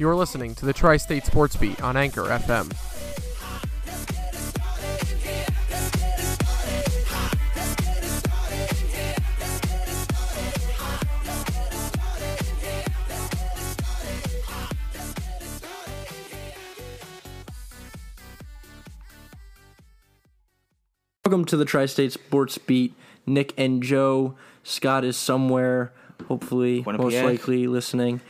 You're listening to the Tri State Sports Beat on Anchor FM. Welcome to the Tri State Sports Beat. Nick and Joe. Scott is somewhere, hopefully, Quinnipiac. most likely listening.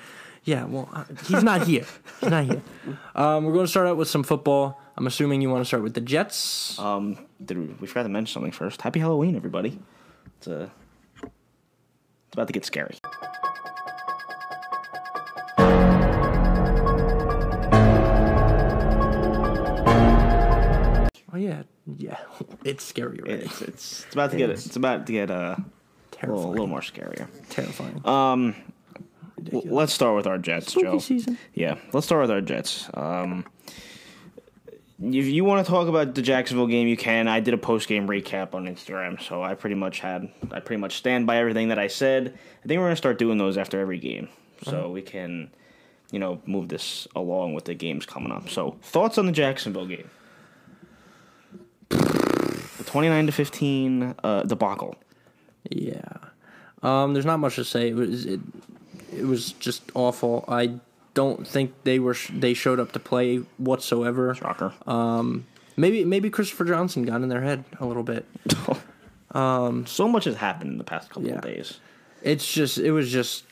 Yeah, well, uh, he's not here. He's not here. Um, we're going to start out with some football. I'm assuming you want to start with the Jets. Um, did we, we forgot to mention something first? Happy Halloween, everybody! It's uh, it's about to get scary. Oh yeah, yeah, it's scary already. It's it's, it's about to get it's about to get uh, a little, terrifying. little more scarier. terrifying. Um, w- let's start with our Jets, Spooky Joe. season. Yeah, let's start with our Jets. Um, if you want to talk about the Jacksonville game, you can. I did a post game recap on Instagram, so I pretty much had I pretty much stand by everything that I said. I think we're gonna start doing those after every game, so we can, you know, move this along with the games coming up. So thoughts on the Jacksonville game? The twenty nine to fifteen uh, debacle. Yeah. Um, there's not much to say. It was it, it was just awful. I don't think they were sh- they showed up to play whatsoever. Shocker. Um, maybe maybe Christopher Johnson got in their head a little bit. Um, so much has happened in the past couple yeah. of days. It's just it was just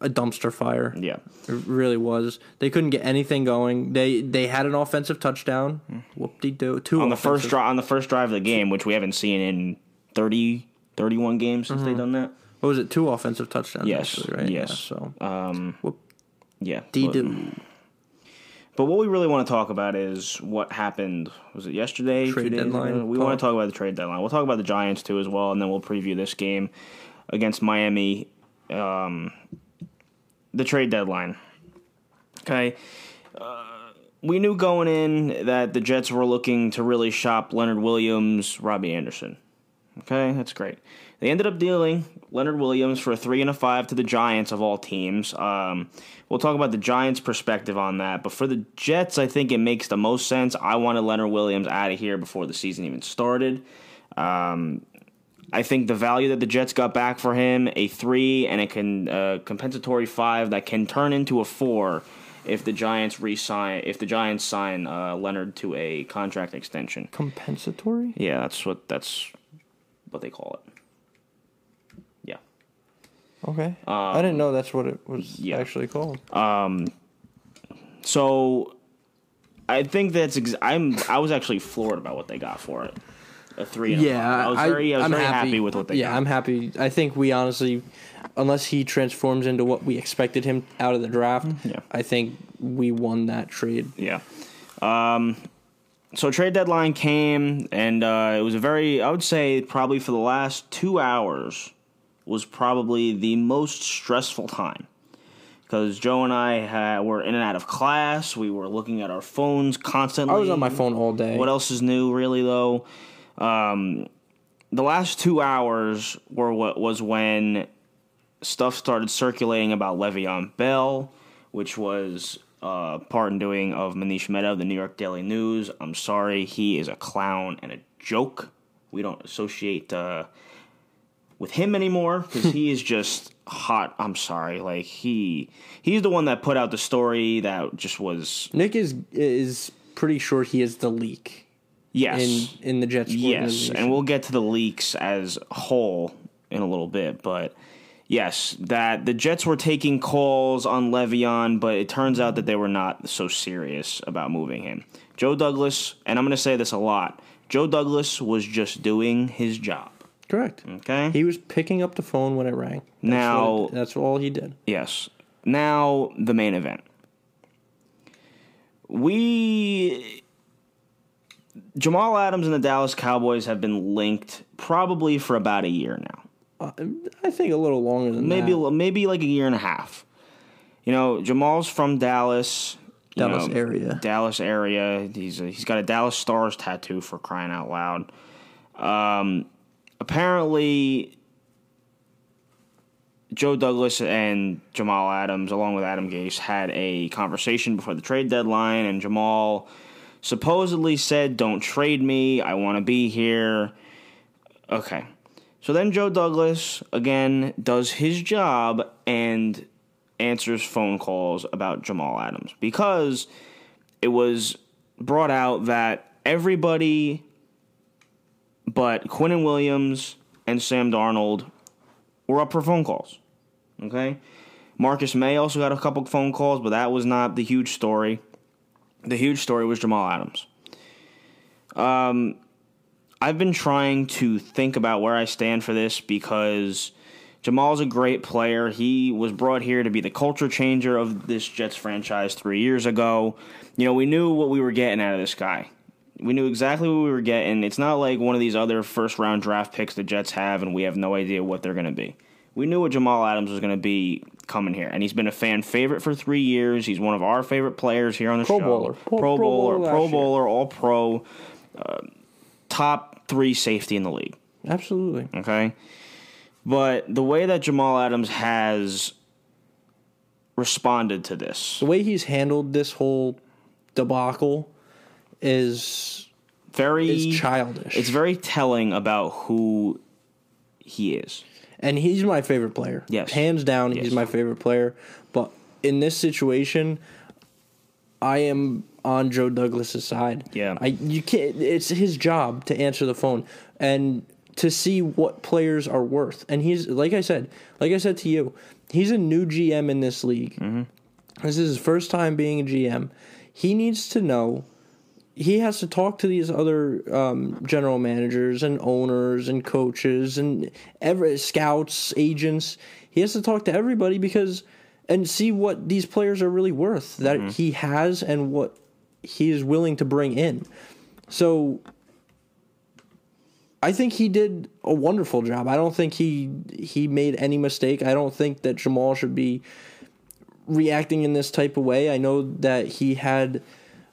a dumpster fire. Yeah. It really was. They couldn't get anything going. They they had an offensive touchdown. Hmm. Whoop de doo. Two on the first drive on the first drive of the game, which we haven't seen in 30, 31 games since they've mm-hmm. done that. What was it? Two offensive touchdowns. Yes, actually, right? yes. Yeah, so Um, Whoop. yeah, but, but what we really want to talk about is what happened. Was it yesterday? Trade deadline ago? We want to talk about the trade deadline. We'll talk about the Giants too as well, and then we'll preview this game against Miami. Um, the trade deadline. Okay. Uh, we knew going in that the Jets were looking to really shop Leonard Williams, Robbie Anderson. Okay, that's great. They ended up dealing Leonard Williams for a three and a five to the Giants of all teams. Um, we'll talk about the Giants' perspective on that, but for the Jets, I think it makes the most sense. I wanted Leonard Williams out of here before the season even started. Um, I think the value that the Jets got back for him, a three and a uh, compensatory five that can turn into a four if the Giants re-sign if the Giants sign uh, Leonard to a contract extension. compensatory. Yeah, that's what that's what they call it. Yeah. Okay. I didn't know that's what it was yeah. actually called. Um, So I think that's ex- I'm I was actually floored about what they got for it. A three. And yeah, five. I was very I, was I'm very happy. with what they got. yeah, got. I'm happy. I think we honestly, unless he transforms into what we expected him out of the draft, Mm, yeah. I think we won that trade. Yeah. Um, so trade deadline came, and uh, it was a very, I would say, probably for the last two hours, was probably the most stressful time. Because Joe and I had, were in and out of class. We were looking at our phones constantly. I was on my phone all day. What else is new, really, though? Um, the last two hours were what was when stuff started circulating about Le'Veon Bell, which was uh, part and doing of Manish Mehta of the New York Daily News. I'm sorry, he is a clown and a joke. We don't associate uh, with him anymore because he is just hot. I'm sorry, like he he's the one that put out the story that just was Nick is is pretty sure he is the leak yes in in the Jets. Yes, and we'll get to the leaks as whole in a little bit, but yes, that the Jets were taking calls on Le'Veon, but it turns out that they were not so serious about moving him. Joe Douglas, and I'm going to say this a lot, Joe Douglas was just doing his job. Correct. Okay? He was picking up the phone when it rang. That's Now- what that's all he did. Yes. Now the main event. We Jamal Adams and the Dallas Cowboys have been linked probably for about a year now. Uh, I think a little longer than maybe that. maybe like a year and a half. You know, Jamal's from Dallas. Dallas know, area. Dallas area. He's a, he's got a Dallas Stars tattoo for crying out loud. Um, apparently, Joe Douglas and Jamal Adams, along with Adam Gase, had a conversation before the trade deadline, and Jamal supposedly said, Don't trade me. I want to be here. Okay. So then Joe Douglas, again, does his job and answers phone calls about Jamal Adams because it was brought out that everybody but Quinnen Williams and Sam Darnold were up for phone calls. Okay? Marcus Maye also got a couple phone calls, but that was not the huge story. The huge story was Jamal Adams. Um, I've been trying to think about where I stand for this because Jamal's a great player. He was brought here to be the culture changer of this Jets franchise three years ago. You know, we knew what we were getting out of this guy. We knew exactly what we were getting. It's not like one of these other first round draft picks the Jets have and we have no idea what they're going to be. We knew what Jamal Adams was going to be coming here, and he's been a fan favorite for three years. He's one of our favorite players here on the Pro show. bowler. Pro, Pro- Pro bowler, bowler Pro bowler, all pro, uh, top three safety in the league. Absolutely. Okay. But the way that Jamal Adams has responded to this, The way he's handled this whole debacle is very is childish. It's very telling about who he is. and he's my favorite player. Yes. hands down, Yes. he's my favorite player. But in this situation, I am on Joe Douglas's side. Yeah. I you can't. It's his job to answer the phone and to see what players are worth. And he's like I said, like I said to you, he's a new GM in this league. Mm-hmm. This is his first time being a GM. He needs to know he has to talk to these other um, general managers and owners and coaches and every scouts, agents. He has to talk to everybody because and see what these players are really worth that he has and what he is willing to bring in. So I think he did a wonderful job. I don't think he he made any mistake. I don't think that Jamal should be reacting in this type of way. I know that he had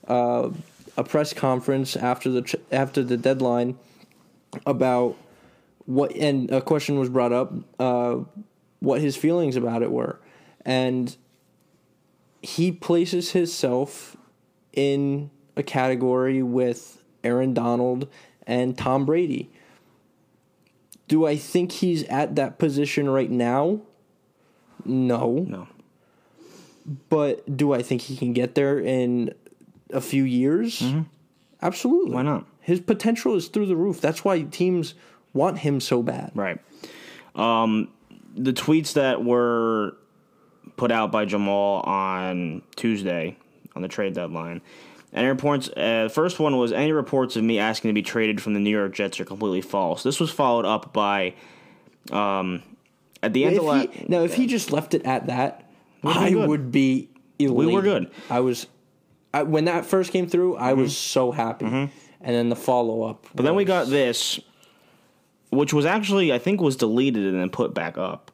uh, a press conference after the after the deadline about what, and a question was brought up uh, what his feelings about it were, and he places himself in a category with Aaron Donald and Tom Brady. Do I think he's at that position right now? No. No. But do I think he can get there in a few years? Absolutely. Mm-hmm. Why not? His potential is through the roof. That's why teams want him so bad. Right. Um, the tweets that were put out by Jamal on Tuesday on the trade deadline. Any reports? Uh, the first one was any reports of me asking to be traded from the New York Jets are completely false. This was followed up by, um, at the end If of la- he, now, if he just left it at that, I good. would be elated. were good. I was, I, when that first came through, I was so happy. And then the follow up. Mm-hmm. But then we got this, which was actually I think was deleted and then put back up.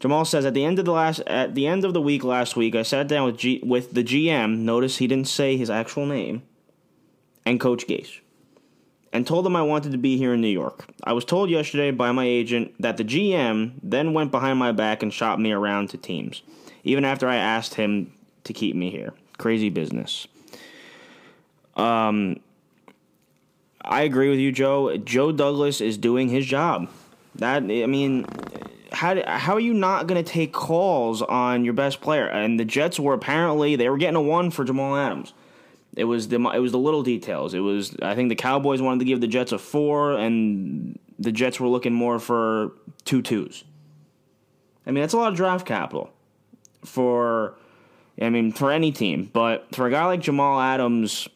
Jamal says at the end of the last at the end of the week last week, I sat down with G, with the GM. Notice he didn't say his actual name, and Coach Gase, and told them I wanted to be here in New York. I was told yesterday by my agent that the GM then went behind my back and shot me around to teams, even after I asked him to keep me here. Crazy business. Um, I agree with you, Joe. Joe Douglas is doing his job. That I mean, how how are you not going to take calls on your best player? And the Jets were apparently they were getting a one for Jamal Adams. It was the it was the little details. It was I think the Cowboys wanted to give the Jets a four, and the Jets were looking more for two twos. I mean, that's a lot of draft capital for. I mean, for any team, but for a guy like Jamal Adams,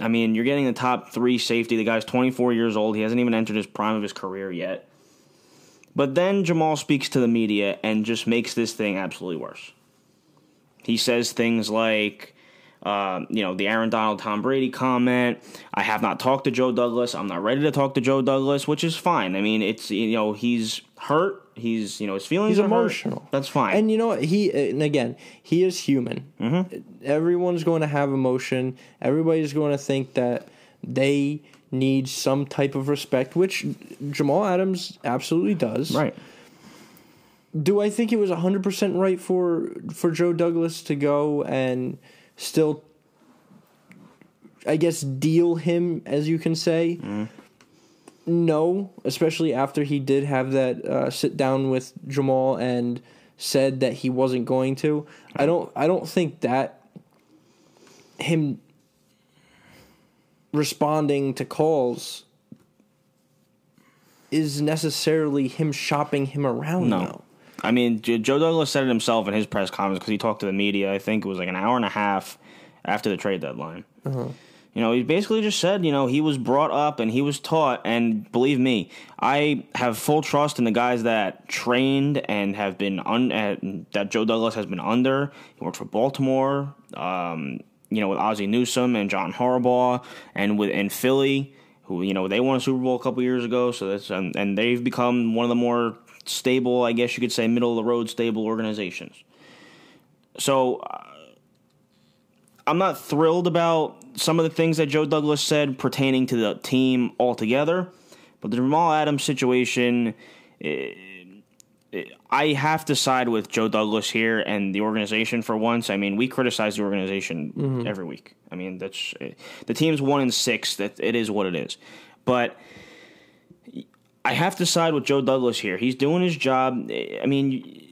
I mean, you're getting the top three safety. The guy's 24 years old. He hasn't even entered his prime of his career yet. But then Jamal speaks to the media and just makes this thing absolutely worse. He says things like, um, you know, the Aaron Donald, Tom Brady comment. I have not talked to Joe Douglas. I'm not ready to talk to Joe Douglas, which is fine. I mean, it's you know he's hurt. He's you know his feelings He's are hurt. emotional. That's fine. And you know what? He and again, he is human. Mm-hmm. Everyone's going to have emotion. Everybody's going to think that they need some type of respect, which Jamal Adams absolutely does. right. do I think it was 100% right for for Joe Douglas to go and still I guess deal him as you can say? No, especially after he did have that uh, sit down with Jamal and said that he wasn't going to. I don't I don't think that him responding to calls is necessarily him shopping him around No. though. I mean, Joe Douglas said it himself in his press conference because he talked to the media. I think it was like an hour and a half after the trade deadline. You know, he basically just said, you know, he was brought up and he was taught, and believe me, I have full trust in the guys that trained and have been un- uh, that Joe Douglas has been under. He worked for Baltimore, um, you know, with Ozzie Newsome and John Harbaugh, and with in Philly, who you know they won a Super Bowl a couple years ago. So that's um, and they've become one of the more stable, I guess you could say, middle of the road stable organizations. So I'm not thrilled about some of the things that Joe Douglas said pertaining to the team altogether, but the Jamal Adams situation, eh, eh, I have to side with Joe Douglas here and the organization for once. I mean, we criticize the organization every week. I mean, that's eh, the team's one in six. That it is what it is, but. I have to side with Joe Douglas here. He's doing his job. I mean,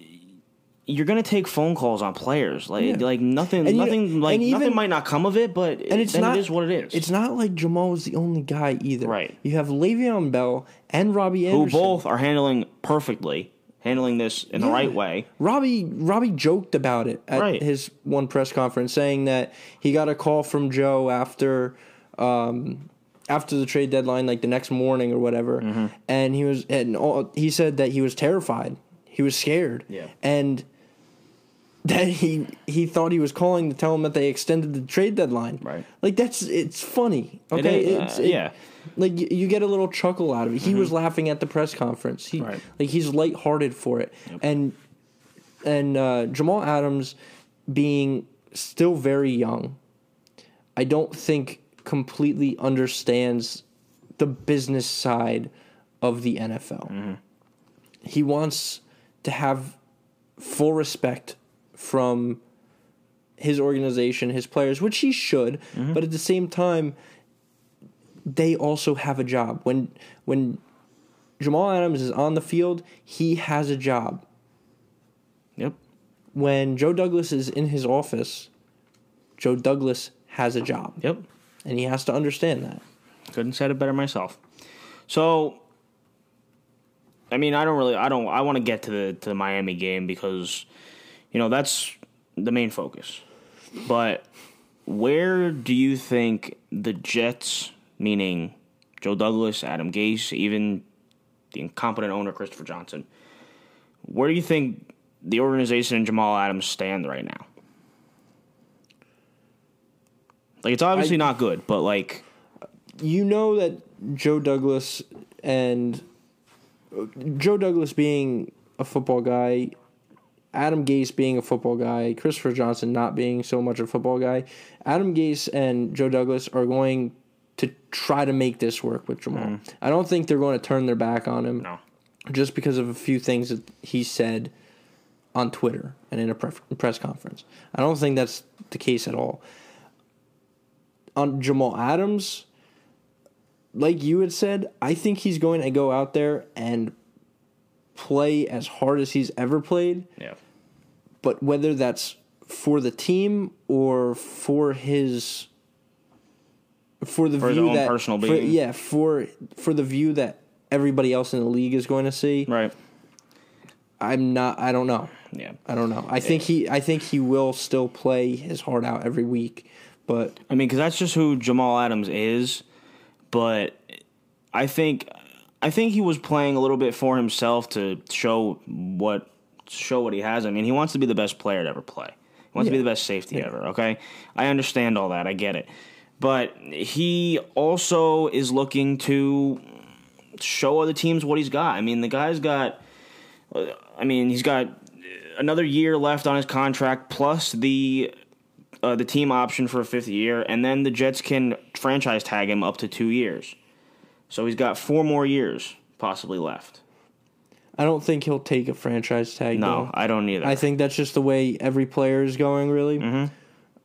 you're gonna take phone calls on players. Like Yeah. like nothing And you- nothing like even- nothing might not come of it, but And it's not it is what it is. It's not like Jamal is the only guy either. Right. You have Le'Veon Bell and Robbie Anderson, who both are handling perfectly, handling this in the right way. Robbie Robbie joked about it at Right. his one press conference, saying that he got a call from Joe after um, after the trade deadline, like the next morning or whatever, Mm-hmm. and he was and all, he said that he was terrified, he was scared, Yeah. and that he he thought he was calling to tell him that they extended the trade deadline. Right. Like that's it's funny. It Okay. is, uh, it- yeah. Like you, you get a little chuckle out of it. He was laughing at the press conference. He Right. like he's lighthearted for it. And and uh, Jamal Adams being still very young, I don't think completely understands the business side of the NFL. He wants to have full respect from his organization, his players, which he should, mm-hmm. but at the same time they also have a job. When when Jamal Adams is on the field, he has a job Yep. when Joe Douglas is in his office, Joe Douglas has a job, Yep. and he has to understand that. Couldn't said it better myself. So, I mean, I don't really, I don't, I want to get to the to the Miami game because, you know, that's the main focus. But where do you think the Jets, meaning Joe Douglas, Adam Gase, even the incompetent owner Christopher Johnson, where do you think the organization and Jamal Adams stand right now? Like, it's obviously not good, but like, You know that Joe Douglas and Joe Douglas being a football guy, Adam Gase being a football guy, Christopher Johnson not being so much a football guy, Adam Gase and Joe Douglas are going to try to make this work with Jamal. Mm. I don't think they're going to turn their back on him. no. just because of a few things that he said on Twitter and in a pref- press conference. I don't think that's the case at all. On Jamal Adams, like you had said, I think he's going to go out there and play as hard as he's ever played, Yeah. but whether that's for the team or for his for the For view own that personal for- being. yeah, for for the view that everybody else in the league is going to see. Right. I'm not. I don't know. Yeah. I don't know. I think he. I think he will still play his heart out every week, but I mean, because that's just who Jamal Adams is. But I think, I think he was playing a little bit for himself to show what show what he has. I mean, he wants to be the best player to ever play. He wants to be the best safety ever. Okay, I understand all that. I get it. But he also is looking to show other teams what he's got. I mean, the guy's got. uh, I mean, he's got another year left on his contract, plus the uh, the team option for a fifth year, and then the Jets can franchise tag him up to two years. So he's got four more years possibly left. I don't think he'll take a franchise tag. No, though. I don't either. I think that's just the way every player is going. Really,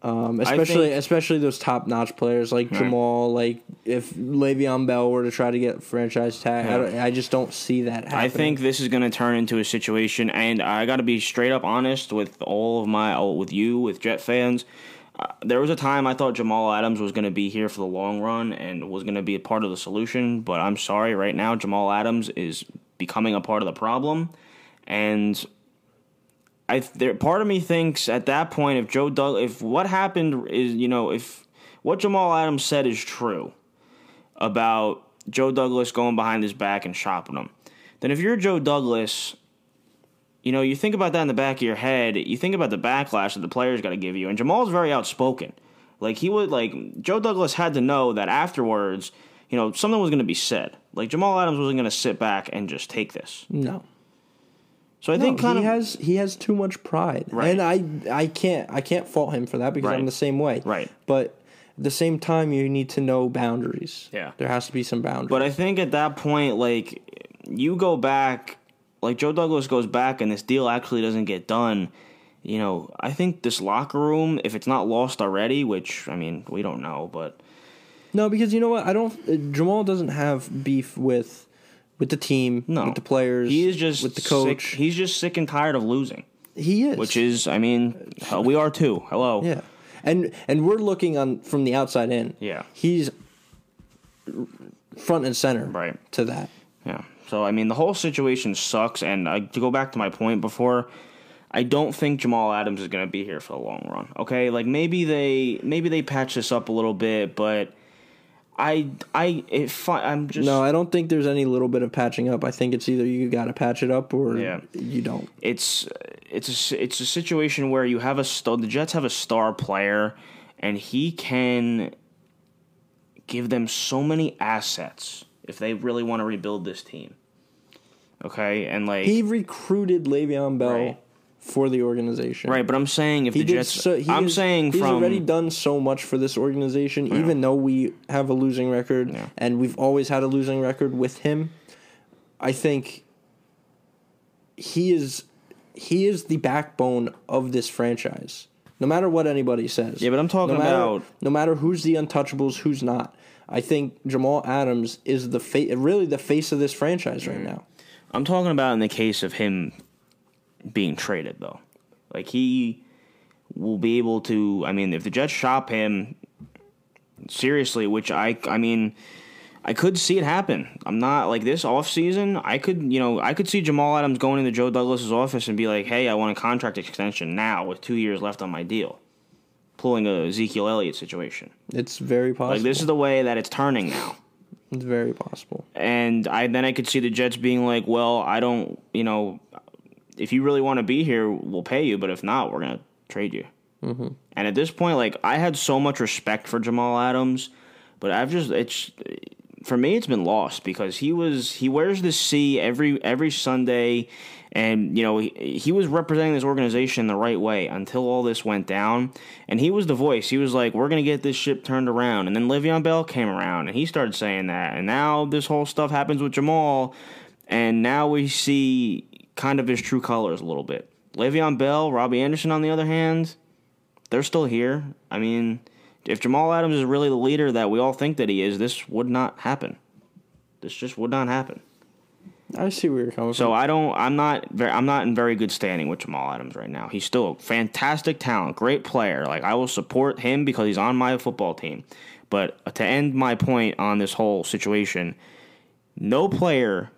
um, especially think- especially those top notch players like Jamal. Like if Le'Veon Bell were to try to get franchise tag, I, don't, I just don't see that happening. I think this is going to turn into a situation, and I got to be straight up honest with all of my, with you, with Jet fans. There was a time I thought Jamal Adams was going to be here for the long run and was going to be a part of the solution, but I'm sorry, right now Jamal Adams is becoming a part of the problem, and I there part of me thinks at that point if Joe Doug if what happened is you know if what Jamal Adams said is true about Joe Douglas going behind his back and shopping him, then if you're Joe Douglas, you know, you think about that in the back of your head, you think about the backlash that the players got to give you. And Jamal's very outspoken. Like, he would, like, Joe Douglas had to know that afterwards, you know, something was going to be said. Like, Jamal Adams wasn't going to sit back and just take this. no. So I No, think he of. has he has too much pride, Right. and I I can't I can't fault him for that because Right. I'm the same way. Right. But at the same time, you need to know boundaries. Yeah. there has to be some boundaries. But I think at that point, like, you go back, like, Joe Douglas goes back and this deal actually doesn't get done. You know, I think this locker room, if it's not lost already, which, I mean, we don't know, but. no, because you know what? I don't. uh, Jamal doesn't have beef with with the team, No, with the players. He is just with the coach. Sick, he's just sick and tired of losing, he is, which is, I mean, hell, we are too. Hello. yeah, and and we're looking on from the outside in. Yeah. he's front and center Right. to that. Yeah. So I mean, the whole situation sucks. And I, to go back to my point before, I don't think Jamal Adams is going to be here for the long run. Okay, like maybe they maybe they patch this up a little bit, but I I if I, I'm just No, I don't think there's any little bit of patching up. I think it's either you got to patch it up or Yeah. you don't. it's it's a, it's a situation where you have a star, the Jets have a star player, and he can give them so many assets if they really want to rebuild this team. Okay, and like He recruited Le'Veon Bell Right. for the organization. right, but I'm saying if He the Jets, so, he I'm is- saying he's from already done so much for this organization, even though we have a losing record Yeah. and we've always had a losing record with him. I think he is he is the backbone of this franchise. No matter what anybody says. Yeah, but I'm talking no matter, about- no matter who's the untouchables, who's not. I think Jamal Adams is the fa- really the face of this franchise right mm. now. I'm talking about in the case of him being traded, though. Like he will be able to. I mean, if the Jets shop him seriously, which I, I mean, I could see it happen. I'm not like this off season. I could, you know, I could see Jamal Adams going into Joe Douglas's office and be like, "Hey, I want a contract extension now with two years left on my deal." Pulling a Ezekiel Elliott situation. It's very possible. Like this is the way that it's turning now. It's very possible. and I then I could see the Jets being like, "Well, I don't, you know, if you really want to be here, we'll pay you, but if not, we're gonna trade you." Mm-hmm. And at this point, like I had so much respect for Jamal Adams, but I've just it's for me it's been lost because he was he wears the C every every Sunday. And you know he, he was representing this organization the right way until all this went down, and he was the voice. He was like, "We're gonna get this ship turned around." And then Le'Veon Bell came around, and he started saying that. And now this whole stuff happens with Jamal, and now we see kind of his true colors a little bit. Le'Veon Bell, Robbie Anderson, on the other hand, they're still here. I mean, if Jamal Adams is really the leader that we all think that he is, this would not happen. This just would not happen. I see where you're coming So from. So I don't. I'm not. Very, I'm not in very good standing with Jamal Adams right now. He's still a fantastic talent, great player. Like I will support him because he's on my football team. But to end my point on this whole situation, no player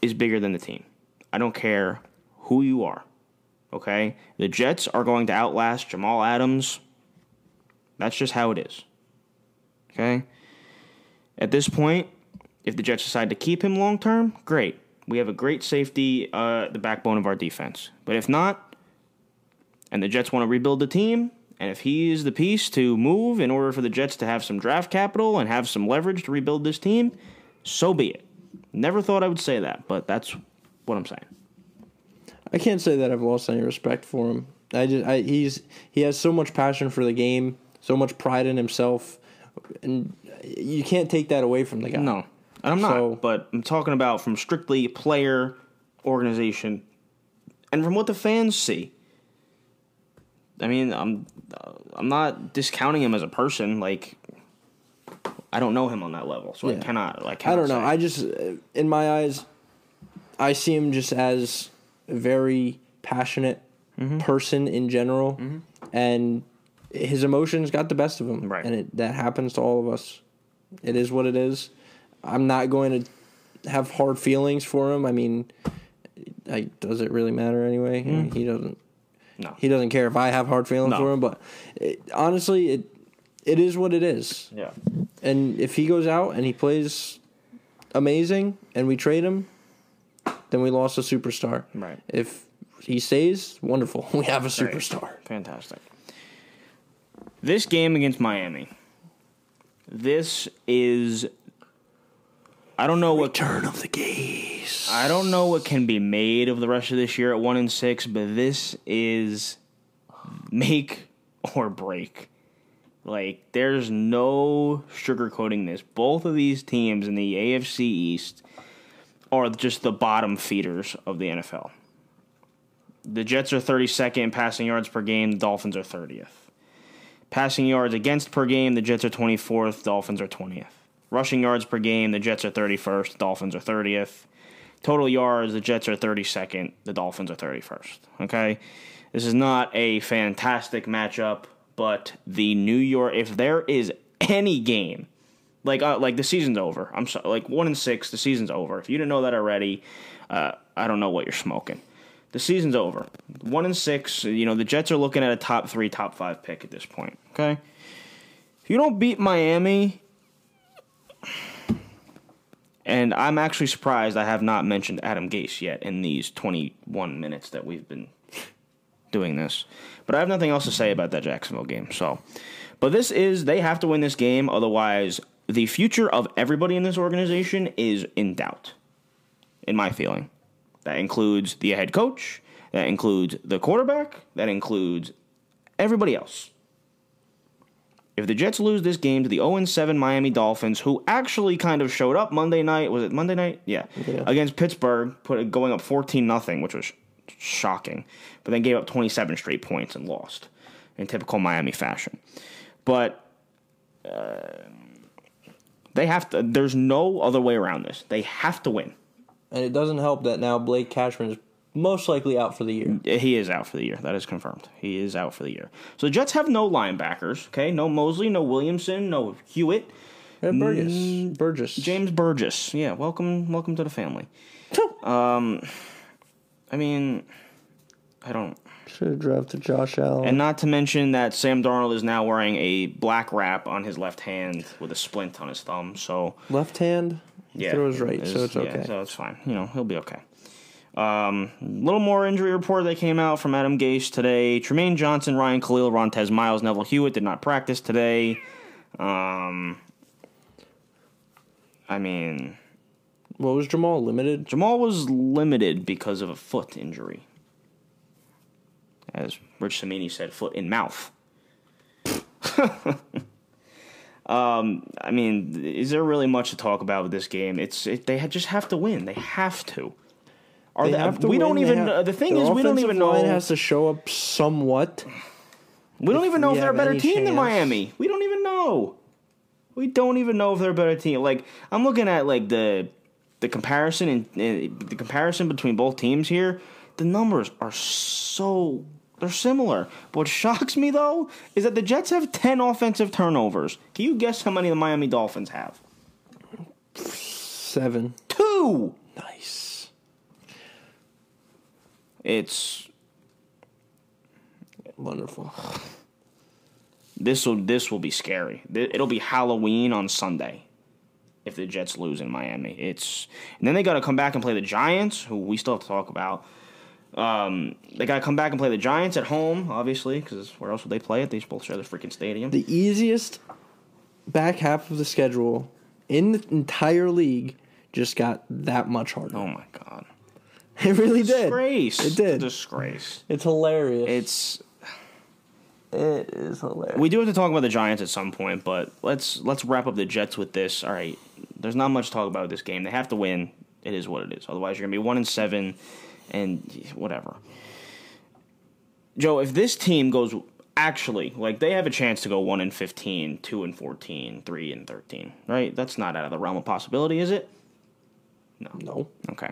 is bigger than the team. I don't care who you are. Okay, the Jets are going to outlast Jamal Adams. That's just how it is. Okay. At this point, if the Jets decide to keep him long term, great. We have a great safety, uh, the backbone of our defense. But if not, and the Jets want to rebuild the team, and if he is the piece to move in order for the Jets to have some draft capital and have some leverage to rebuild this team, so be it. Never thought I would say that, but that's what I'm saying. I can't say that I've lost any respect for him. I just I, he's he has so much passion for the game, so much pride in himself, and you can't take that away from the guy. No, I'm not. So- but I'm talking about from strictly player organization, and from what the fans see. I mean, I'm uh, I'm not discounting him as a person. Like, I don't know him on that level, so I Yeah. cannot. Like, I don't know. I just, uh, in my eyes, I see him just as a very passionate Mm-hmm. person in general, mm-hmm. and his emotions got the best of him, Right. and it, that happens to all of us. It is what it is. I'm not going to have hard feelings for him. I mean, I, does it really matter anyway? I mean, hmm. he doesn't. no. He doesn't care if I have hard feelings No. for him, but it, honestly, it it is what it is. yeah. And if he goes out and he plays amazing and we trade him, then we lost a superstar. Right. If he stays, wonderful. We have a Right. superstar. Fantastic. This game against Miami. This is. I don't know what Turn of the gaze. I don't know what can be made of the rest of this year at one and six, but this is make or break. Like there's no sugarcoating this. Both of these teams in the AFC East are just the bottom feeders of the NFL. The Jets are 32nd in passing yards per game. The Dolphins are 30th. Passing yards against per game. The Jets are 24th. Dolphins are 20th. Rushing yards per game. The Jets are 31st. the Dolphins are 30th. Total yards. The Jets are 32nd. The Dolphins are 31st. Okay, this is not a fantastic matchup, but the New York. If there is any game like uh, like the season's over. I'm sorry, like one and six, the season's over. If you didn't know that already, uh, I don't know what you're smoking. The season's over. One and six. You know the Jets are looking at a top three, top five pick at this point. Okay, if you don't beat Miami, and I'm actually surprised I have not mentioned Adam Gase yet in these 21 minutes that we've been doing this. But I have nothing else to say about that Jacksonville game. So, but this is they have to win this game, otherwise the future of everybody in this organization is in doubt. In my feeling, that includes the head coach, that includes the quarterback, that includes everybody else. If the Jets lose this game to the 0 7 Miami Dolphins, who actually kind of showed up Monday night, was it Monday night? Yeah. Yeah. Against Pittsburgh, put it going up 14 nothing, which was shocking, but then gave up 27 straight points and lost in typical Miami fashion. But uh, they have to, there's no other way around this. They have to win. And it doesn't help that now Blake Cashman is most likely out for the year. He is out for the year. That is confirmed. He is out for the year. So the Jets have no linebackers. Okay, no Mosley, no Williamson, no Hewitt, And Burgess. Burgess. James Burgess. Yeah, welcome, welcome to the family. Um, I mean, I don't. Should have drafted Josh Allen. And not to mention that Sam Darnold is now wearing a black wrap on his left hand with a splint on his thumb. So Left hand. yeah, Throws right, is- so it's yeah, okay. so it's fine. You know, he'll be okay. Um, a little more injury report that came out from Adam Gase today. Trumaine Johnson, Ryan Kalil, Rontez Miles, Neville Hewitt did not practice today. Um, I mean, What was Jamal limited? Jamal was limited because of a foot injury. As Rich Cimini said, foot in mouth. um, I mean, is there really much to talk about with this game? It's it, they just have to win. They have to. Are They they, have to we win. don't even. have- uh, the thing is, we don't even know. line has to show up somewhat. we don't even know if they're a better team than. Miami. We don't even know. We don't even know if they're a better team. Like I'm looking at like the the comparison and uh, the comparison between both teams here. The numbers are so they're similar. But What shocks me though is that the Jets have ten offensive turnovers. Can you guess how many the Miami Dolphins have? Seven. Two. Nice. It's Wonderful. this will this will be scary. It'll be Halloween on Sunday if the Jets lose in Miami. It's and then they got to come back and play the Giants, who we still have to talk about. Um, they got to come back and play the Giants at home, obviously, because where else would they play it? They both share the freaking stadium. The easiest back half of the schedule in the entire league just got that much harder. oh my god, It really did. disgrace! It did. disgrace. It's hilarious. It's it is hilarious. we do have to talk about the Giants at some point, but let's let's wrap up the Jets with this. All right, there's not much to talk about this game. They have to win. It is what it is. Otherwise, you're gonna be one and seven, and whatever. Joe, if this team goes actually like they have a chance to go 1 and 15, 2 and 14, 3 and 13, right? That's not out of the realm of possibility, is it? No. No. Okay.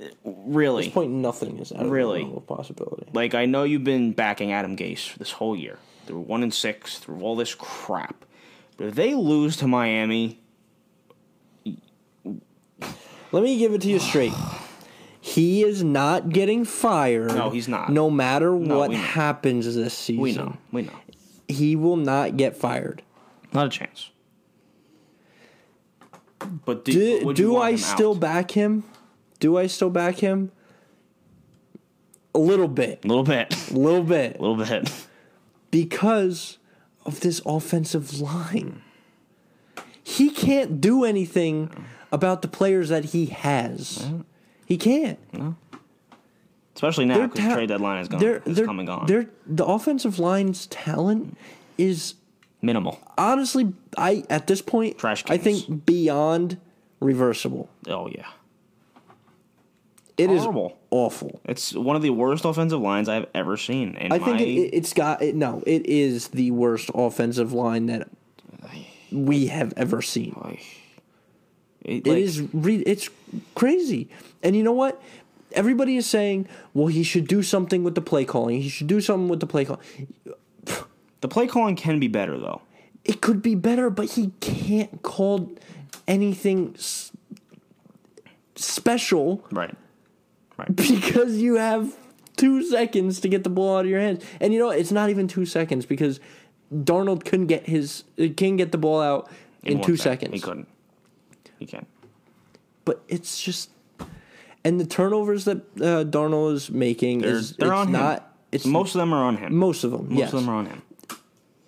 At Really? this point, nothing is out of Really? the realm of possibility. Like I know you've been backing Adam Gase this whole year. Through 1 and 6, through all this crap. But if they lose to Miami, Let me give it to you straight. He is not getting fired. No, he's not. No matter what happens this season. we know. We know. He will not get fired. Not a chance. But do, Do, do I still out? back him? Do I still back him? A little bit. A little bit. A little bit. A little bit. because of this offensive line. He can't do anything about the players that he has. He can't. Especially now because ta- trade deadline is gone. Their, It's their, come and gone. their, the offensive line's talent is Minimal. honestly, I at this point, Trash I think beyond reversible. Oh yeah. It is Horrible. awful. It's one of the worst offensive lines I've ever seen. In I think it, it, it's got it. No, it is the worst offensive line that we have ever seen. it, It like, is re- it's crazy. And you know what? Everybody is saying, "Well, he should do something with the play calling. He should do something with the play call." the play calling can be better though. It could be better, but he can't call anything s- special Right. Right. because you have 2 seconds to get the ball out of your hands. And you know, it's not even 2 seconds because Darnold couldn't get his can get the ball out in, one 2 second. seconds. He couldn't. He can't. but it's just and the turnovers that uh, Darnold is making They're, is they're it's on him. not it's most of them are on him. most of them Most yes of them are on him.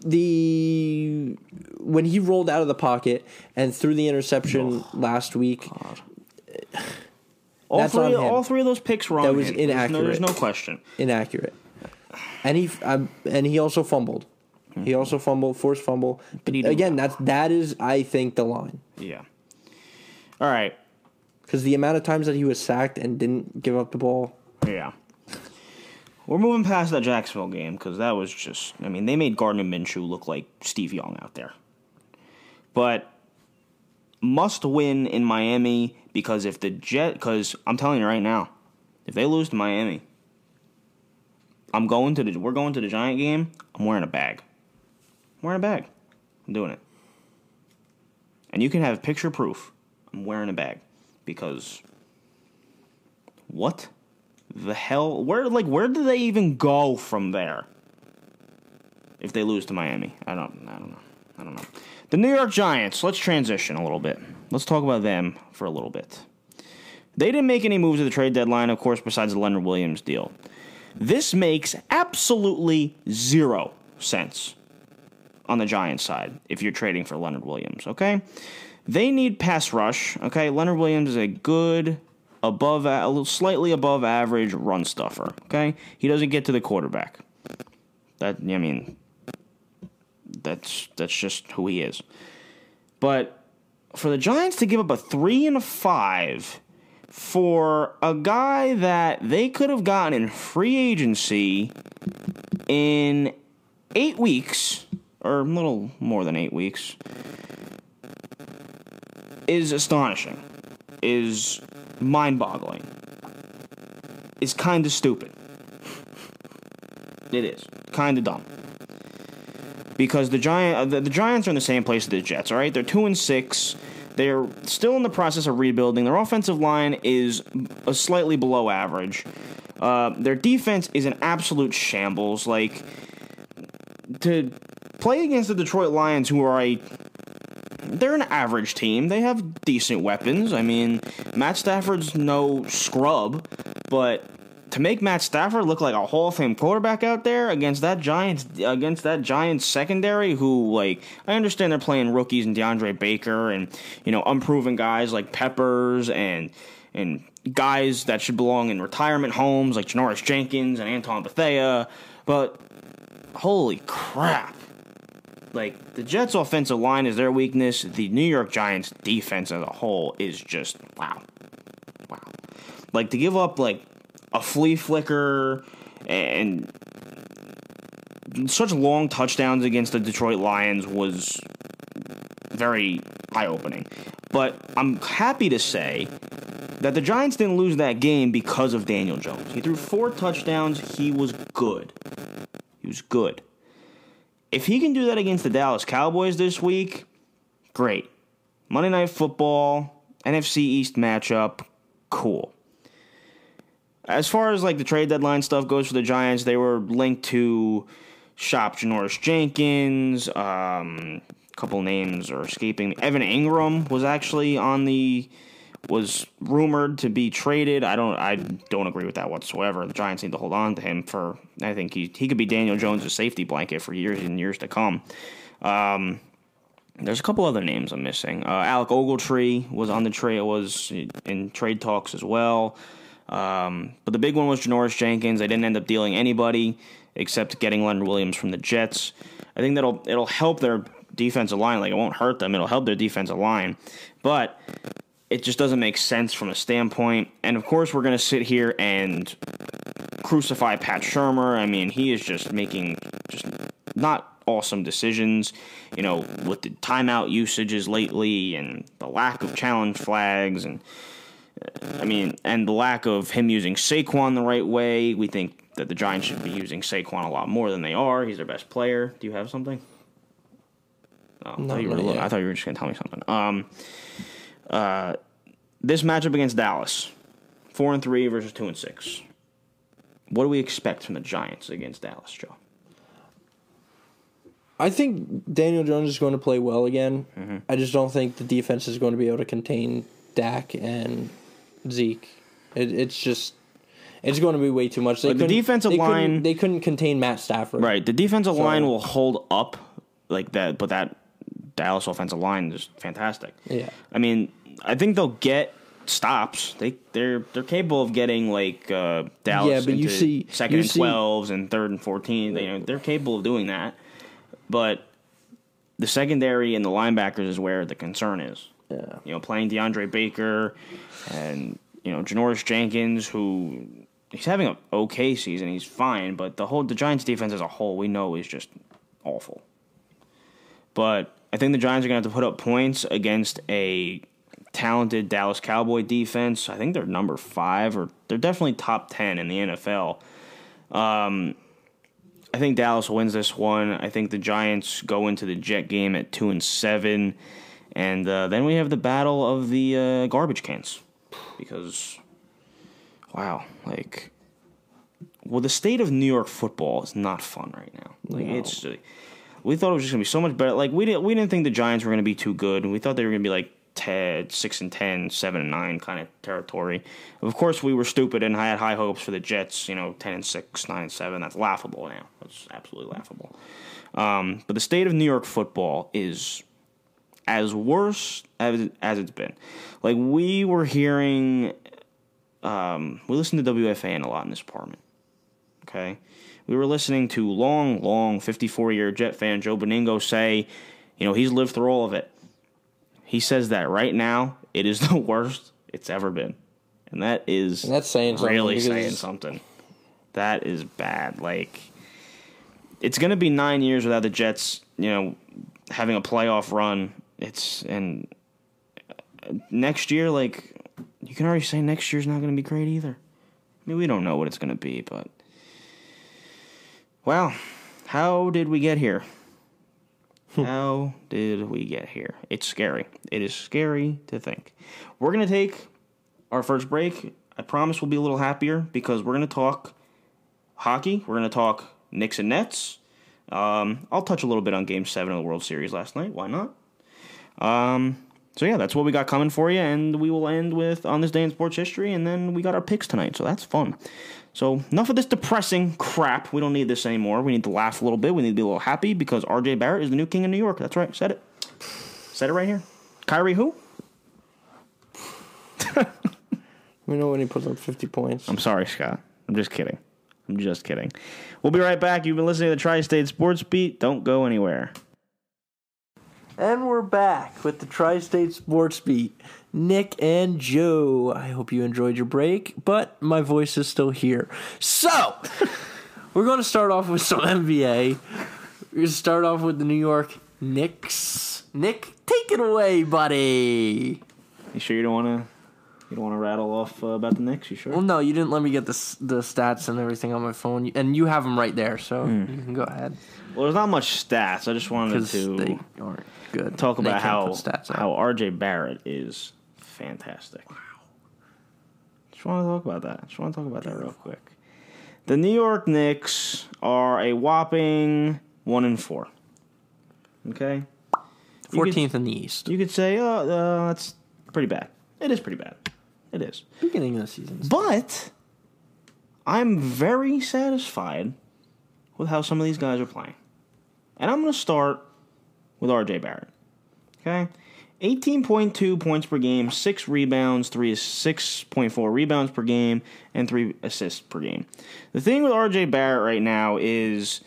the when he rolled out of the pocket and threw the interception last week All That's three, on him. all three of those picks were on That was him. There's no- inaccurate. There's no, question. inaccurate and he um, and he also fumbled he also fumbled forced fumble But he again that's that is I think the line Yeah. All right. because the amount of times that he was sacked and didn't give up the ball Yeah. We're moving past that Jacksonville game because that was just. I mean, they made Gardner Minshew look like Steve Young out there. But must win in Miami because if the Jet. Because I'm telling you right now, if they lose to Miami, I'm going to the. We're going to the Giant game. I'm wearing a bag. I'm wearing a bag. I'm doing it. And you can have picture proof. I'm wearing a bag because. What? the hell? Where like where do they even go from there? If they lose to Miami, I don't, I don't know, I don't know. The New York Giants. Let's transition a little bit. Let's talk about them for a little bit. They didn't make any moves at the trade deadline, of course, besides the Leonard Williams deal. This makes absolutely zero sense on the Giants side if you're trading for Leonard Williams, okay? They need pass rush, okay? Leonard Williams is a good above a little slightly above average run stuffer, okay? He doesn't get to the quarterback. That I mean that's that's just who he is. But for the Giants to give up a 3 and a 5 for a guy that they could have gotten in free agency in 8 weeks or a little more than 8 weeks is astonishing. Is mind-boggling. Is kind of stupid. It is kind of dumb because the giant uh, the, the Giants are in the same place as the Jets. All right, they're two and six. They're still in the process of rebuilding. Their offensive line is a slightly below average. Uh, their defense is an absolute shambles. Like to play against the Detroit Lions, who are a they're an average team. They have decent weapons. I mean, Matt Stafford's no scrub, but to make Matt Stafford look like a Hall of Fame quarterback out there against that Giants against that Giants secondary, who like I understand they're playing rookies and DeAndre Baker and you know unproven guys like Peppers and and guys that should belong in retirement homes like Janoris Jenkins and Antoine Bethea, but holy crap. Like the Jets offensive line is their weakness. The New York Giants defense as a whole is just wow. Wow. Like to give up like a flea flicker and such long touchdowns against the Detroit Lions was very eye opening. But I'm happy to say that the Giants didn't lose that game because of Daniel Jones. He threw four touchdowns. He was good. He was good. If he can do that against the Dallas Cowboys this week, great. Monday Night Football, NFC East matchup, cool. As far as like the trade deadline stuff goes for the Giants, they were linked to shop Janoris Jenkins. Um, a couple names are escaping. Evan Engram was actually on the was rumored to be traded. I don't I don't agree with that whatsoever. The Giants need to hold on to him for I think he he could be Daniel Jones' safety blanket for years and years to come. Um, there's a couple other names I'm missing. Uh, Alec Ogletree was on the trade was in trade talks as well. Um, but the big one was Janoris Jenkins. They didn't end up dealing anybody except getting Leonard Williams from the Jets. I think that'll it'll help their defensive line. Like it won't hurt them. It'll help their defensive line. But it just doesn't make sense from a standpoint. And of course, we're going to sit here and crucify Pat Shurmur. I mean, he is just making just not awesome decisions, you know, with the timeout usages lately and the lack of challenge flags and I mean, and the lack of him using Saquon the right way. We think that the Giants should be using Saquon a lot more than they are. He's their best player. Do you have something? Oh, I, thought you were, I thought you were just going to tell me something. Um, uh, this matchup against Dallas, four and three versus two and six. What do we expect from the Giants against Dallas, Joe? I think Daniel Jones is going to play well again. Mm-hmm. I just don't think the defense is going to be able to contain Dak and Zeke. It, it's just it's going to be way too much. They the defensive they line couldn't, they couldn't contain Matt Stafford. Right, the defensive so, line will hold up like that, but that Dallas offensive line is fantastic. Yeah, I mean, I think they'll get stops. They they're they're capable of getting like uh, Dallas yeah, but you see, second you and twelves and third and fourteen. They, you know, they're capable of doing that, but the secondary and the linebackers is where the concern is. Yeah. You know, playing DeAndre Baker and you know Janoris Jenkins, who he's having an okay season. He's fine, but the whole the Giants defense as a whole, we know is just awful. But I think the Giants are going to have to put up points against a talented Dallas Cowboy defense. I think they're number five, or they're definitely top ten in the NFL. Um, I think Dallas wins this one. I think the Giants go into the Jet game at two and seven. And uh, then we have the battle of the uh, garbage cans. Because, wow, like, well, the state of New York football is not fun right now. Like, no. it's. Uh, we thought it was just gonna be so much better. Like we didn't we didn't think the Giants were gonna be too good. And we thought they were gonna be like 10, 6 and 10, 7 and 9 kind of territory. Of course, we were stupid and I had high hopes for the Jets, you know, 10 and 6, 9 and 7. That's laughable now. That's absolutely laughable. Um, but the state of New York football is as worse as, as it's been. Like we were hearing, um, we listened to WFAN a lot in this apartment. Okay, we were listening to long, long 54 year Jet fan Joe Benigno say, you know, he's lived through all of it. He says that right now it is the worst it's ever been, and that is and that's saying really saying something. That is bad. Like it's going to be nine years without the Jets, you know, having a playoff run it's and next year, like you can already say next year's not going to be great either. I mean, we don't know what it's going to be, but well, how did we get here? Hmm. how did we get here? It's scary. It is scary to think. We're going to take our first break. I promise we'll be a little happier because we're going to talk hockey. We're going to talk Knicks and Nets. Um, I'll touch a little bit on Game 7 of the World Series last night. Why not? Um, so yeah, that's what we got coming for you, and we will end with on this day in sports history, and then we got our picks tonight, so that's fun. So enough of this depressing crap. We don't need this anymore. We need to laugh a little bit. We need to be a little happy because R.J. Barrett is the new king of New York. That's right. Said it. Said it right here. Kyrie who? we know when he puts up fifty points. I'm sorry, Scott. I'm just kidding. I'm just kidding. We'll be right back. You've been listening to the Tri-State Sports Beat. Don't go anywhere. And we're back with the Tri State Sports Beat. Nick and Joe. I hope you enjoyed your break, but my voice is still here. So, we're going to start off with some NBA. We're going to start off with the New York Knicks. Nick, take it away, buddy. You sure you don't want to? You don't want to rattle off uh, about the Knicks? You sure? Well, no, you didn't let me get the the stats and everything on my phone, and you have them right there, so you can go ahead Well, there's not much stats. I just wanted to they aren't good. talk about how how RJ Barrett is fantastic. Wow. Just want to talk about that. Just want to talk about that real quick. The New York Knicks are a whopping one and four. Okay, 14th in the East. you could say, oh, uh, that's pretty bad. It is pretty bad. It is. Beginning of the season. But I'm very satisfied with how some of these guys are playing. And I'm going to start with RJ Barrett. Okay? 18.2 points per game, 6 rebounds, 3 6.4 rebounds per game, and 3 assists per game. The thing with RJ Barrett right now is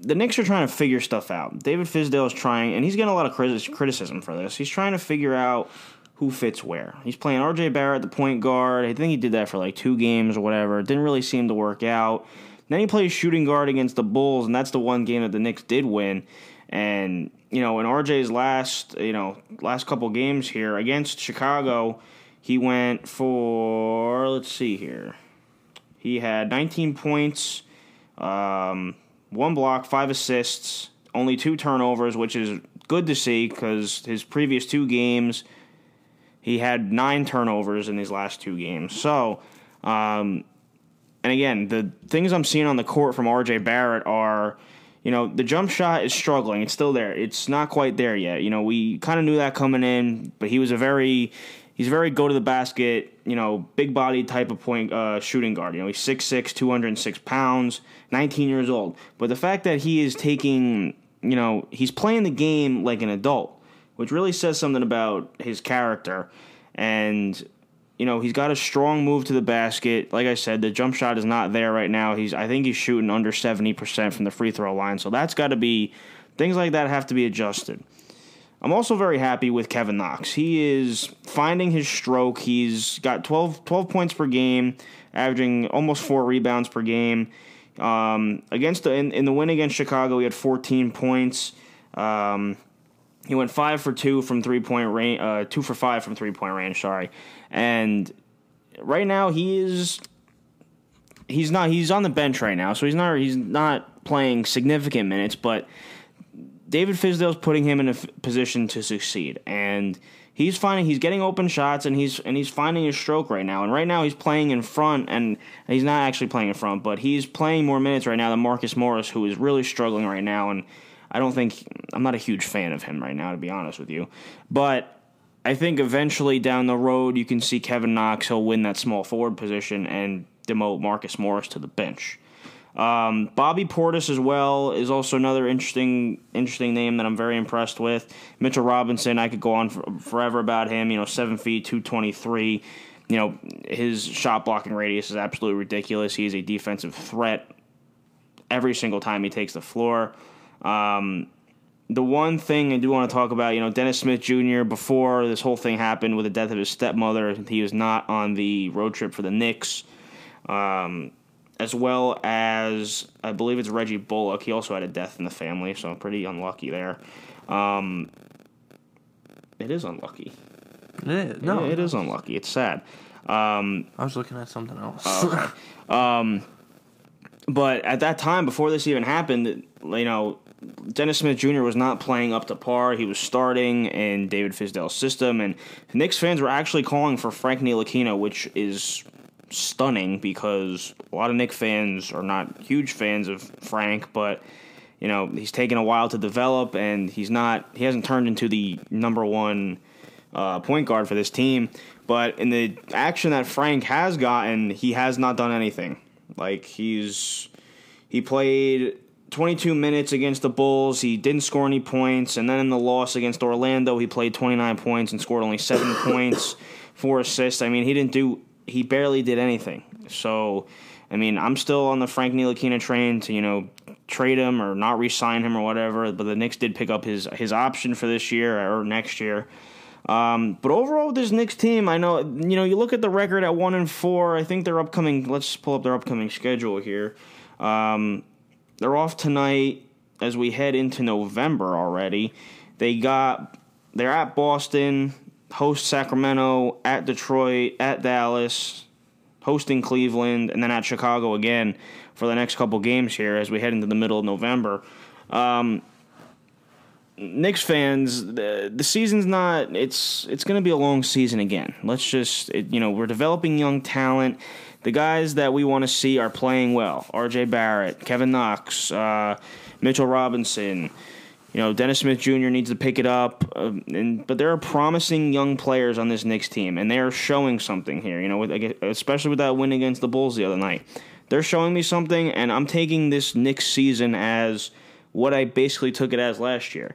the Knicks are trying to figure stuff out. David Fizdale is trying, and he's getting a lot of criticism for this. He's trying to figure out who fits where. He's playing RJ Barrett, the point guard. I think he did that for like two games or whatever. It didn't really seem to work out. Then he plays shooting guard against the Bulls, and that's the one game that the Knicks did win. And you know, in RJ's last, you know, last couple games here against Chicago, he went for let's see here. He had 19 points, um, one block, five assists, only two turnovers, which is good to see because his previous two games, he had nine turnovers in these last two games. So, um, and again, the things I'm seeing on the court from RJ Barrett are, you know, the jump shot is struggling. It's still there. It's not quite there yet. You know, we kind of knew that coming in, but he was a very he's a very go to the basket, you know, big body type of point uh, shooting guard. You know, he's 6'6", 206 pounds, 19 years old. But the fact that he is taking, you know, he's playing the game like an adult, which really says something about his character. And you know, he's got a strong move to the basket. Like I said, the jump shot is not there right now. He's I think he's shooting under 70% from the free throw line. So that's got to be things like that have to be adjusted. I'm also very happy with Kevin Knox. He is finding his stroke. He's got 12, 12 points per game, averaging almost four rebounds per game. Um, against the in, in the win against Chicago, he had 14 points. Um, he went five for two from three point range, uh, two for five from three point range. Sorry, and right now he is he's not he's on the bench right now, so he's not he's not playing significant minutes, but David Fizdale's putting him in a position to succeed, and he's finding he's getting open shots, and he's and he's finding his stroke right now. And right now he's playing in front, and he's not actually playing in front, but he's playing more minutes right now than Marcus Morris, who is really struggling right now. And I don't think I'm not a huge fan of him right now, to be honest with you, but. I think eventually down the road you can see Kevin Knox. He'll win that small forward position and demote Marcus Morris to the bench. Um, Bobby Portis as well is also another interesting interesting name that I'm very impressed with. Mitchell Robinson, I could go on for, forever about him. You know, seven feet, two twenty three. You know, his shot blocking radius is absolutely ridiculous. He is a defensive threat every single time he takes the floor. Um, the one thing I do want to talk about, you know, Dennis Smith Jr. Before this whole thing happened with the death of his stepmother, he was not on the road trip for the Knicks. Um, as well as I believe it's Reggie Bullock. He also had a death in the family, so I'm pretty unlucky there. Um, it is unlucky. It is. No, it is unlucky. It's sad. Um, I was looking at something else. but at that time, before this even happened, you know, Dennis Smith Jr. was not playing up to par. He was starting in David Fizdale's system, and Knicks fans were actually calling for Frank Ntilikina, which is stunning because a lot of Knicks fans are not huge fans of Frank, but you know he's taken a while to develop, and he's not he hasn't turned into the number one uh, point guard for this team. But in the action that Frank has gotten, he has not done anything. Like he's he played 22 minutes against the Bulls. He didn't score any points, and then in the loss against Orlando, he played 29 points and scored only seven points, four assists. I mean, he didn't do he barely did anything. So, I mean, I'm still on the Frank Ntilikina train to you know trade him or not re-sign him or whatever. But the Knicks did pick up his his option for this year or next year. Um, but overall, this Knicks team, I know you know you look at the record at one and four. I think their upcoming. Let's pull up their upcoming schedule here. Um, they're off tonight as we head into November already. They got they're at Boston, host Sacramento, at Detroit, at Dallas, hosting Cleveland, and then at Chicago again for the next couple games here as we head into the middle of November. Um, Knicks fans, the, the season's not. It's it's going to be a long season again. Let's just it, you know we're developing young talent. The guys that we want to see are playing well. R.J. Barrett, Kevin Knox, uh, Mitchell Robinson. You know Dennis Smith Jr. needs to pick it up, um, and but there are promising young players on this Knicks team, and they are showing something here. You know, with, especially with that win against the Bulls the other night, they're showing me something, and I'm taking this Knicks season as what I basically took it as last year.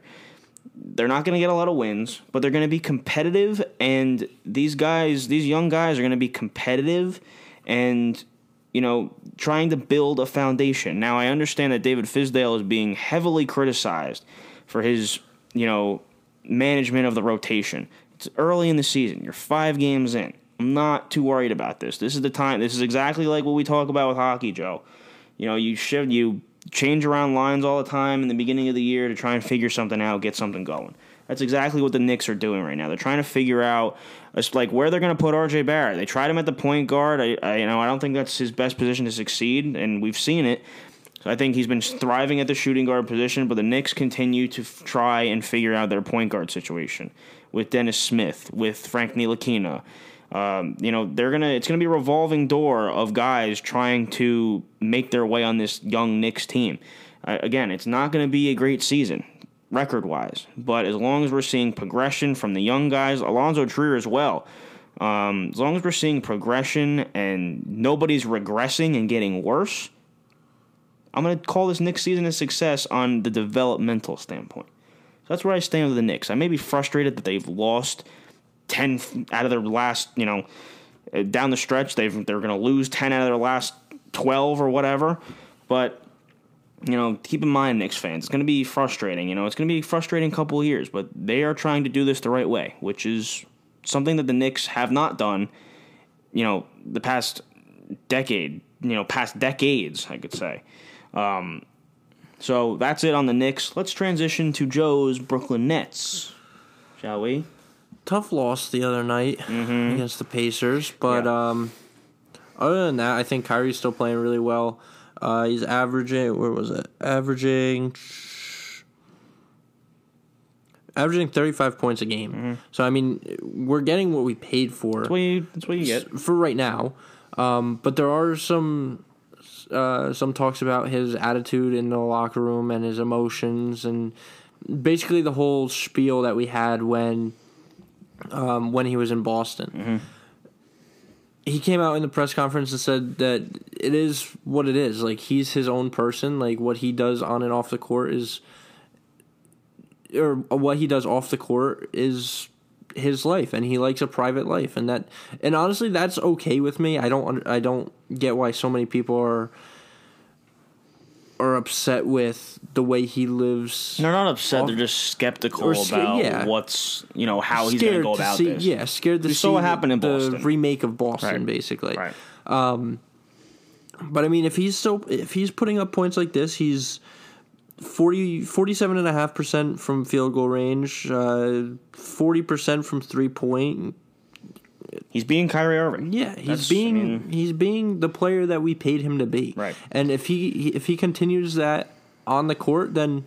They're not going to get a lot of wins, but they're going to be competitive, and these guys, these young guys, are going to be competitive, and you know, trying to build a foundation. Now, I understand that David Fizdale is being heavily criticized for his, you know, management of the rotation. It's early in the season. You're five games in. I'm not too worried about this. This is the time. This is exactly like what we talk about with hockey, Joe. You know, you should you change around lines all the time in the beginning of the year to try and figure something out, get something going. That's exactly what the Knicks are doing right now. They're trying to figure out like where they're going to put RJ Barrett. They tried him at the point guard. I, I, you know I don't think that's his best position to succeed, and we've seen it. So I think he's been thriving at the shooting guard position, but the Knicks continue to f- try and figure out their point guard situation with Dennis Smith, with Frank Ntilikina. Um, you know they're gonna. It's gonna be a revolving door of guys trying to make their way on this young Knicks team. Uh, again, it's not gonna be a great season record wise, but as long as we're seeing progression from the young guys, Alonzo Trier as well. Um, as long as we're seeing progression and nobody's regressing and getting worse, I'm going to call this Knicks season a success on the developmental standpoint. So that's where I stand with the Knicks. I may be frustrated that they've lost 10 out of their last, you know, down the stretch. They've, they're going to lose 10 out of their last 12 or whatever. But, you know, keep in mind, Knicks fans, it's going to be frustrating. You know, it's going to be a frustrating couple of years, but they are trying to do this the right way, which is something that the Knicks have not done, you know, the past decade, you know, past decades, I could say. Um, so that's it on the Knicks. Let's transition to Joe's Brooklyn Nets, shall we? Tough loss the other night Mm-hmm. against the Pacers, but Yeah. um, other than that, I think Kyrie's still playing really well. Uh, he's averaging where was it? Averaging averaging thirty five points a game. So I mean, we're getting what we paid for Mm-hmm. That's what you, that's what you get. for right now. Um, but there are some uh, some talks about his attitude in the locker room and his emotions and basically the whole spiel that we had when um, when he was in Boston. He came out in the press conference and said that it is what it is. Like he's his own person. Like what he does on and off the court is, or what he does off the court is his life, and he likes a private life, and that, and honestly, that's okay with me. I don't, I don't get why so many people are are upset with the way he lives. They're not upset. Off- They're just skeptical Or about yeah. what's you know how he's going to go about see, this. Yeah, scared to We see saw what happened in the Boston. remake of Boston, Right. basically. Right. But I mean, if he's still if he's putting up points like this, he's 40, 47.5% from field goal range, uh, forty percent from three point. He's being Kyrie Irving. Yeah, he's That's- being I mean- he's being the player that we paid him to be. Right. And if he if he continues that on the court, then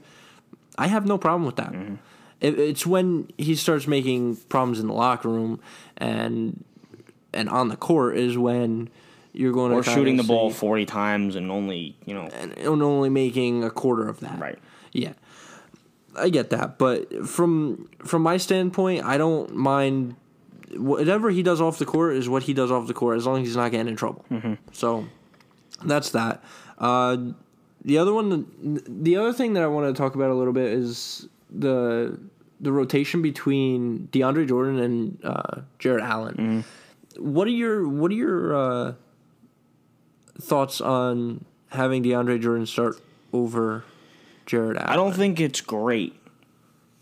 I have no problem with that. Mm-hmm. It, it's when he starts making problems in the locker room and and on the court is when you're going to Or kinda shooting the ball forty times and only you know and only making a quarter of that. Right. Yeah. I get that, but from from my standpoint, I don't mind whatever he does off the court is what he does off the court as long as he's not getting in trouble. Mm-hmm. So that's that. Uh, the other one, the other thing that I want to talk about a little bit is the the rotation between DeAndre Jordan and uh, Jarrett Allen. Mm-hmm. What are your what are your uh, thoughts on having DeAndre Jordan start over Jarrett Allen? I don't think it's great.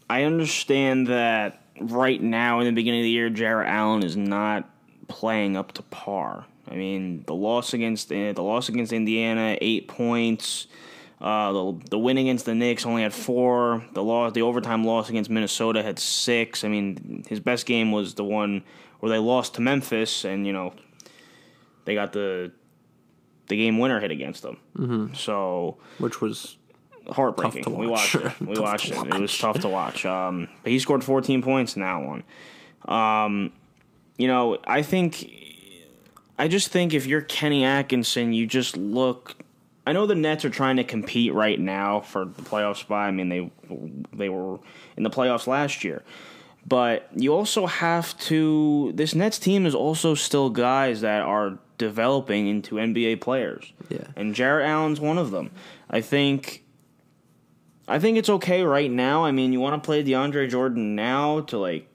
I understand that right now in the beginning of the year, Jarrett Allen is not playing up to par. I mean, the loss against the loss against Indiana, eight points. Uh, the the win against the Knicks only had four. The loss, the overtime loss against Minnesota had six. I mean, his best game was the one where they lost to Memphis, and you know, they got the the game winner hit against them. Mm-hmm. So, which was heartbreaking. We watched it. We watched it. It was tough to watch. Um, but he scored 14 points in that one. Um, you know, I think, I just think if you're Kenny Atkinson, you just look. I know the Nets are trying to compete right now for the playoff spot. I mean, they they were in the playoffs last year. But you also have to. This Nets team is also still guys that are developing into NBA players. Yeah. And Jarrett Allen's one of them. I think. I think it's okay right now. I mean, you want to play DeAndre Jordan now to like.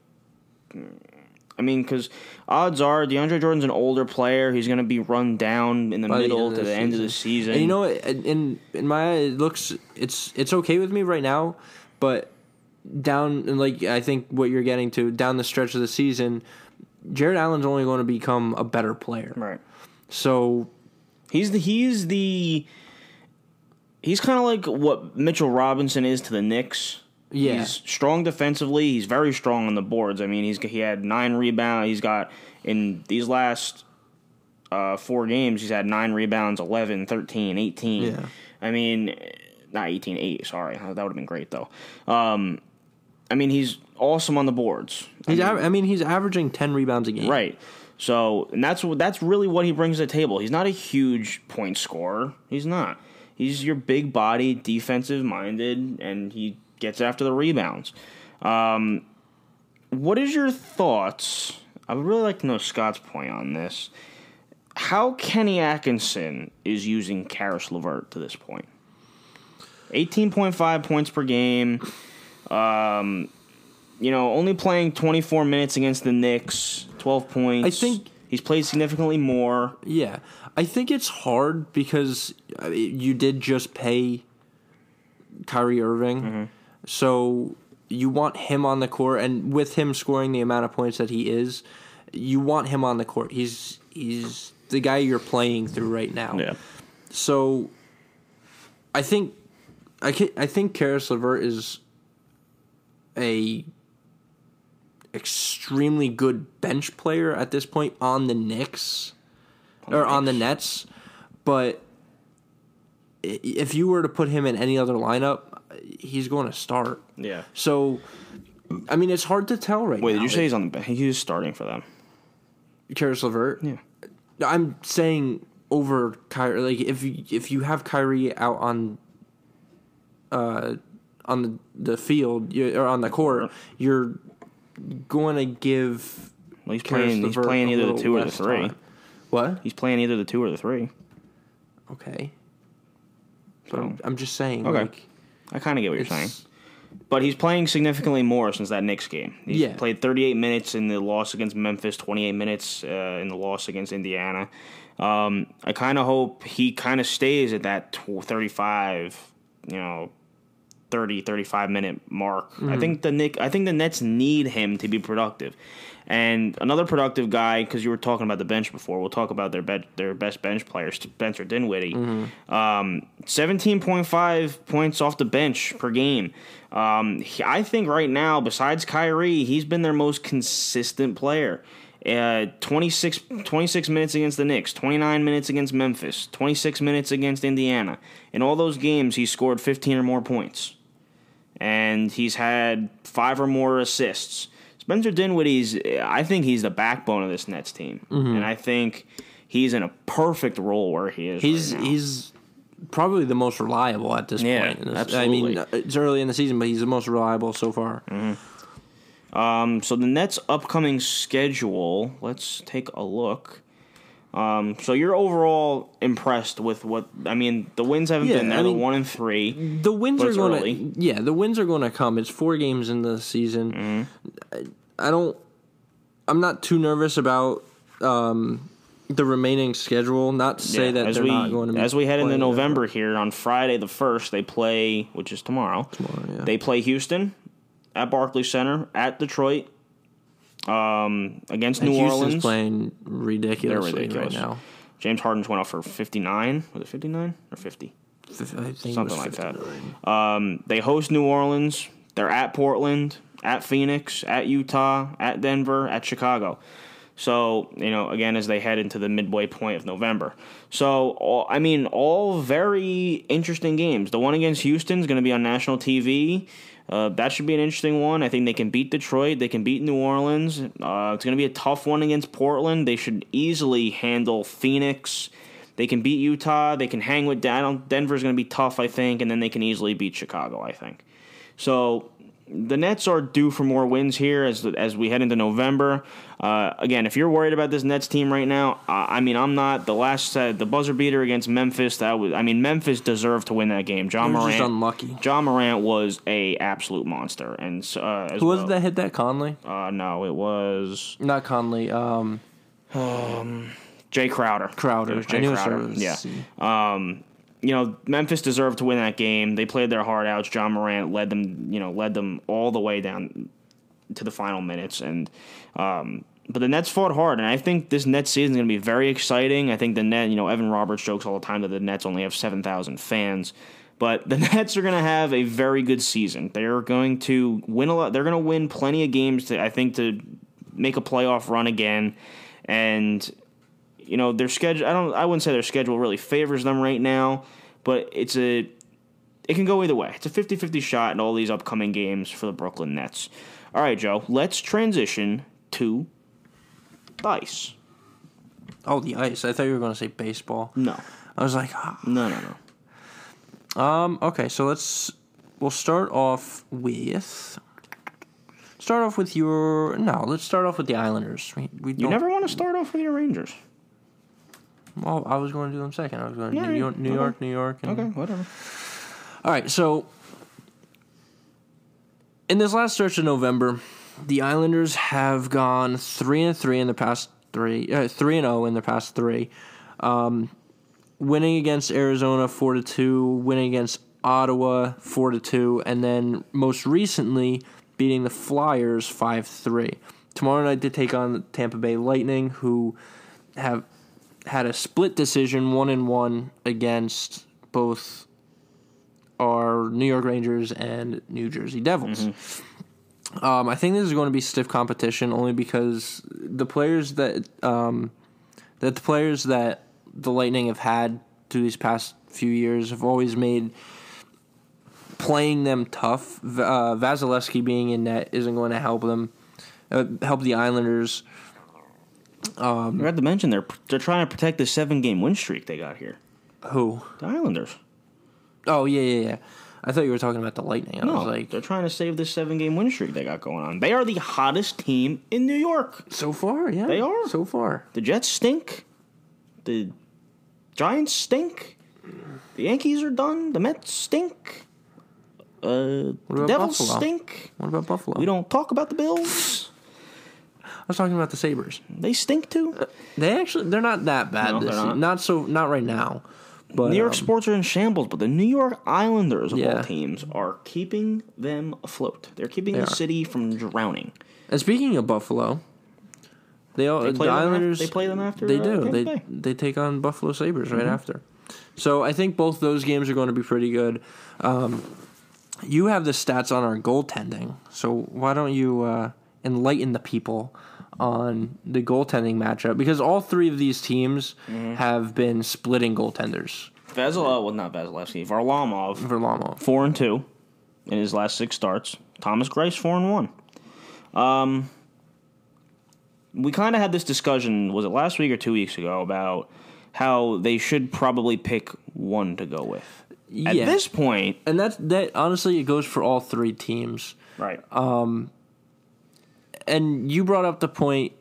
I mean, because odds are DeAndre Jordan's an older player. He's going to be run down in the by middle end to the end of the season. And you know, in in my eye, it looks it's it's okay with me right now, but down and like I think what you're getting to down the stretch of the season, Jarrett Allen's only going to become a better player. right? So He's the he's the he's kind of like what Mitchell Robinson is to the Knicks. Yeah. He's strong defensively. He's very strong on the boards. I mean, he's he had nine rebounds. He's got in these last uh, four games, he's had nine rebounds, 11, 13, 18. Yeah. I mean, not 18, 8, sorry. That would have been great, though. Um, I mean, he's awesome on the boards. I he's mean, I mean he's averaging ten rebounds a game. Right. So, and that's what that's really what he brings to the table. He's not a huge point scorer. He's not. He's your big body, defensive minded, and he gets after the rebounds. Um, what is your thoughts? I would really like to know Scott's point on this. How Kenny Atkinson is using Caris LeVert to this point? 18.5 points per game. Um, you know, only playing 24 minutes against the Knicks, 12 points. I think- he's played significantly more. Yeah, I think it's hard because uh, you did just pay Kyrie Irving, Mm-hmm. So you want him on the court, and with him scoring the amount of points that he is, you want him on the court. He's he's the guy you're playing through right now. Yeah. So, I think I can, I think Caris LeVert is a extremely good bench player at this point on the Knicks or on the Nets, but if you were to put him in any other lineup, he's going to start. Yeah. So, I mean, it's hard to tell right now. Wait, now. did you say he's on the bench? He's starting for them. Caris LeVert? Yeah. I'm saying over Kyrie. Like if you, if you have Kyrie out on, uh, on the the field you, or on the court, you're going to give. Well, he's Caris playing. He's playing either the two or the three. time. What? He's playing either the two or the three. Okay. But So I'm, I'm just saying. Okay. Like, I kind of get what you're saying. But he's playing significantly more since that Knicks game. He's Yeah. played 38 minutes in the loss against Memphis, 28 minutes uh, in the loss against Indiana. Um, I kind of hope he kind of stays at that 35, you know, 30, 35 minute mark. I think the Nick, I think the Nets need him to be productive. And another productive guy, because you were talking about the bench before, we'll talk about their be- their best bench player, Spencer Dinwiddie. Um, 17.5 points off the bench per game. Um, he- I think right now, besides Kyrie, he's been their most consistent player. Uh, 26, 26 minutes against the Knicks, 29 minutes against Memphis, 26 minutes against Indiana. In all those games, he scored 15 or more points. And he's had five or more assists. Spencer Dinwiddie's, I think he's the backbone of this Nets team. And I think he's in a perfect role where he is. He's right he's probably the most reliable at this Yeah, point. in this- I mean, it's early in the season, but he's the most reliable so far. Um, so the Nets' upcoming schedule. Let's take a look. Um, so you're overall impressed with what I mean. The wins haven't Yeah, been there. I the one and three. The wins are going to yeah, the wins are going to come. It's four games in the season. Mm-hmm. I, don't. I'm not too nervous about um, the remaining schedule. Not to say Yeah, that as they're we not going to as we head into November here on Friday the first, they play, which is tomorrow. Tomorrow, yeah. They play Houston at Barclays Center, at Detroit, um, against And New Houston's Orleans. playing ridiculously ridiculous. right now. James Harden's went off for 59. Was it 59 or 50? I think it Something like that. Um, they host New Orleans. They're at Portland, at Phoenix, at Utah, at Denver, at Chicago. So, you know, again, as they head into the midway point of November. So, all, I mean, all very interesting games. The one against Houston is going to be on national TV. Uh, that should be an interesting one. I think they can beat Detroit. They can beat New Orleans. Uh, it's going to be a tough one against Portland. They should easily handle Phoenix. They can beat Utah. They can hang with Den- Denver's going to be tough, I think, and then they can easily beat Chicago, I think. So the Nets are due for more wins here as as we head into November. Uh, again, if you're worried about this Nets team right now, uh, I mean, I'm not. The last uh, the buzzer beater against Memphis, that was. I mean, Memphis deserved to win that game. John Morant, just unlucky. John Morant was a absolute monster, and uh, Who was well- it that hit that Conley? Uh, no, it was Not Conley. Um, Jae Crowder. Crowder. It was I Jae Crowder. Yeah. Um, you know, Memphis deserved to win that game. They played their heart out. John Morant led them, you know, led them all the way down to the final minutes. And um, but the Nets fought hard, and I think this Nets season is going to be very exciting. I think the net, you know, Evan Roberts jokes all the time that the Nets only have seven thousand fans. But the Nets are going to have a very good season. They're going to win a lot. They're going to win plenty of games to, I think, to make a playoff run again. And you know their schedule. I don't. I wouldn't say their schedule really favors them right now, but it's a. It can go either way. It's a 50-50 shot in all these upcoming games for the Brooklyn Nets. All right, Joe. Let's transition to dice. oh, the ice. I thought you were going to say baseball. No, I was like, ah. no, no, no. um, okay. So let's we'll start off with start off with your no. Let's start off with the Islanders. We, we You never want to start off with your Rangers. Well, I was going to do them second. I was going to New. York, New Okay. York, New York. and- Okay, whatever. All right, so in this last stretch of November, the Islanders have gone three and three in the past three, uh, three and zero in the past three, um, winning against Arizona four to two, winning against Ottawa four to two, and then most recently beating the Flyers five three. Tomorrow night they take on the Tampa Bay Lightning, who have had a split decision, one and one against both our New York Rangers and New Jersey Devils. Um, I think this is going to be stiff competition only because the players that um, that the players that the Lightning have had through these past few years have always made playing them tough. Uh, Vasilevskiy being in net isn't going to help them. Uh, help the Islanders. I forgot to mention they're they're trying to protect the seven game win streak they got here. Who? The Islanders. Oh yeah, yeah, yeah. I thought you were talking about the Lightning. I No, was like, they're trying to save this seven game win streak they got going on. They are the hottest team in New York. so far, yeah, They are. so far. The Jets stink. The Giants stink. The Yankees are done. The Mets stink. Uh, the Devils Buffalo? stink. What about Buffalo? We don't talk about the Bills. I was talking about the Sabres. They stink too. They actually they're not that bad No, this not. Not so not right now. But New York um, sports are in shambles, but the New York Islanders of Yeah. all teams are keeping them afloat. They're keeping They the are. city from drowning. And speaking of Buffalo, they all They the play them af- Islanders they play them after, They uh, do. Tampa they Bay. Mm-hmm. they take on Buffalo Sabres right after. So I think both those games are going to be pretty good. Um, you have the stats on our goaltending, so why don't you uh, enlighten the people on the goaltending matchup? Because all three of these teams Mm-hmm. have been splitting goaltenders. Vasil, well, not Vasilevskiy, Varlamov, Varlamov. four and two in his last six starts. Thomas Greiss, four and one. Um, we kind of had this discussion. Was it last week or two weeks ago about how they should probably pick one to go with? At Yeah. this point, And that's that. Honestly, it goes for all three teams. right? And you brought up the point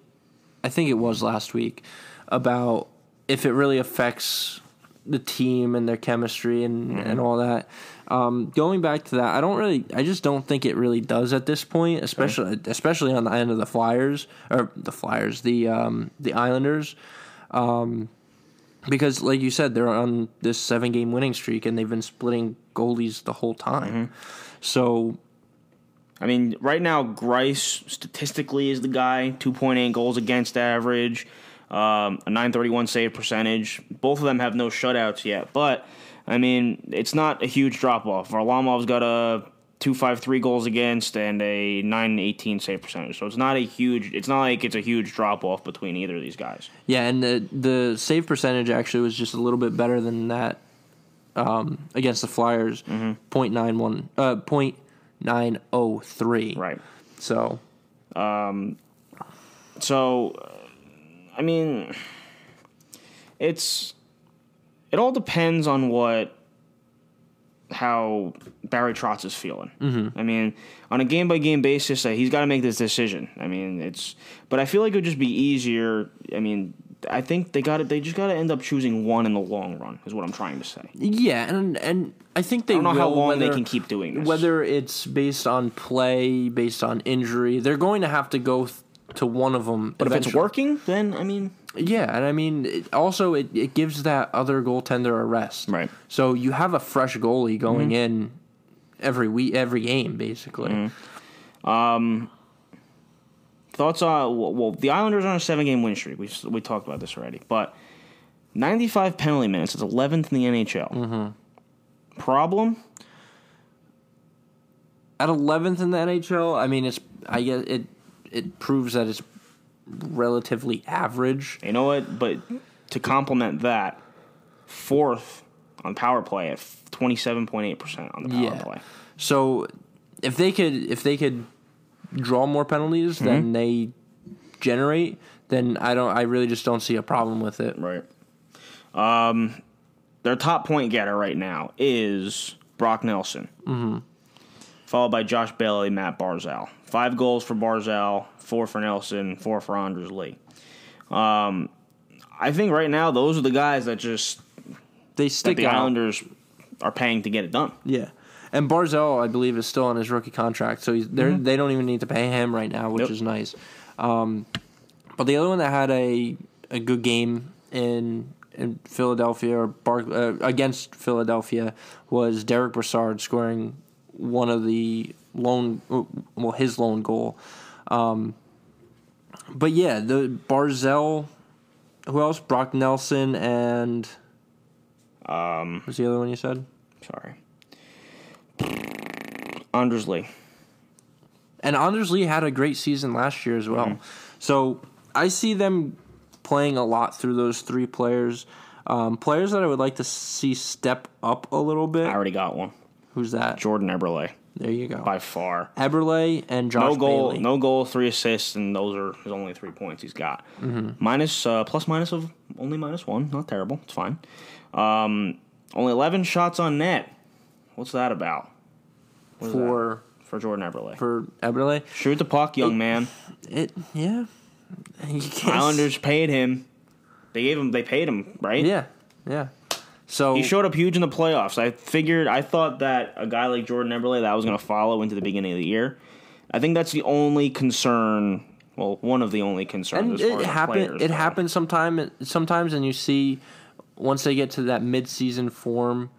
i think it was last week about if it really affects the team and their chemistry and, and all that. Um, going back to that i don't really i just don't think it really does at this point especially especially on the end of the flyers or the flyers the um, the islanders. Um, because like you said they're on this seven game winning streak and they've been splitting goalies the whole time. So I mean, right now, Greiss statistically is the guy, 2.8 goals against average, um, a 931 save percentage. Both of them have no shutouts yet, but, I mean, it's not a huge drop off. Varlamov's got a 253 goals against and a 918 save percentage. So it's not a huge, it's not like it's a huge drop off between either of these guys. Yeah, and the the save percentage actually was just a little bit better than that um, against the Flyers, Mm-hmm. point nine one, uh, point nine oh three. Right. So Um, So, uh, I mean, it's it all depends on what how Barry Trotz is feeling. Mm-hmm. I mean, on a game by game basis, uh, he's got to make this decision. I mean, it's but I feel like it would just be easier. I mean, I think they got it. They just got to end up choosing one in the long run. Is what I'm trying to say. yeah, and and I think they I don't know how will, long they can keep doing this. Whether it's based on play, based on injury, they're going to have to go th- to one of them. but if it's working, then I mean, Yeah, and I mean, it, also it, it gives that other goaltender a rest. Right. So you have a fresh goalie going Mm-hmm. in every week, every game, basically. Mm-hmm. Thoughts on well, the Islanders are on a seven game win streak. We we talked about this already, but ninety five penalty minutes is eleventh in the NHL. Mm-hmm. Problem? At eleventh in the NHL, I mean, it's I guess it it proves that it's relatively average. You know what? But to complement that, fourth on power play at twenty seven point eight percent on the power Yeah. play. So if they could if they could draw more penalties Mm-hmm. than they generate, then I don't I really just don't see a problem with it. Right. Um, their top point getter right now is Brock Nelson, mm-hmm. followed by Josh Bailey, Matt Barzal. Five goals for Barzal, four for Nelson, four for Anders Lee. Um, I think right now those are the guys that just They that stick the out. Islanders are paying to get it done. Yeah. And Barzal, I believe, is still on his rookie contract, so he's, they're, they don't even need to pay him right now, which Nope. is nice. Um, but the other one that had a a good game in in Philadelphia or Bar, uh, against Philadelphia was Derek Brassard scoring one of the lone well his lone goal. Um, but yeah, the Barzal, who else? Brock Nelson and um, what's the other one you said? Sorry. Anders Lee. And Anders Lee had a great season last year as well. So I see them playing a lot through those three players. Um, players that I would like to see step up a little bit. I already got one. Who's that? Jordan Eberle, There you go. by far. Eberle and Josh no goal, Bailey. no goal, three assists, and those are his only three points he's got. Mm-hmm. Minus, uh, plus minus of only minus one, not terrible. It's fine. Um, only eleven shots on net. What's that about? What is that? for for Jordan Eberle. for Eberle. Shoot the puck, young man. It yeah. Islanders paid him. They gave him. They paid him, right? Yeah, yeah. So He showed up huge in the playoffs. I figured. I thought that a guy like Jordan Eberle that was going to follow into the beginning of the year. I think that's the only concern. Well, one of the only concerns. and as far it as the happen players it happens sometime sometimes and you see once they get to that mid-season form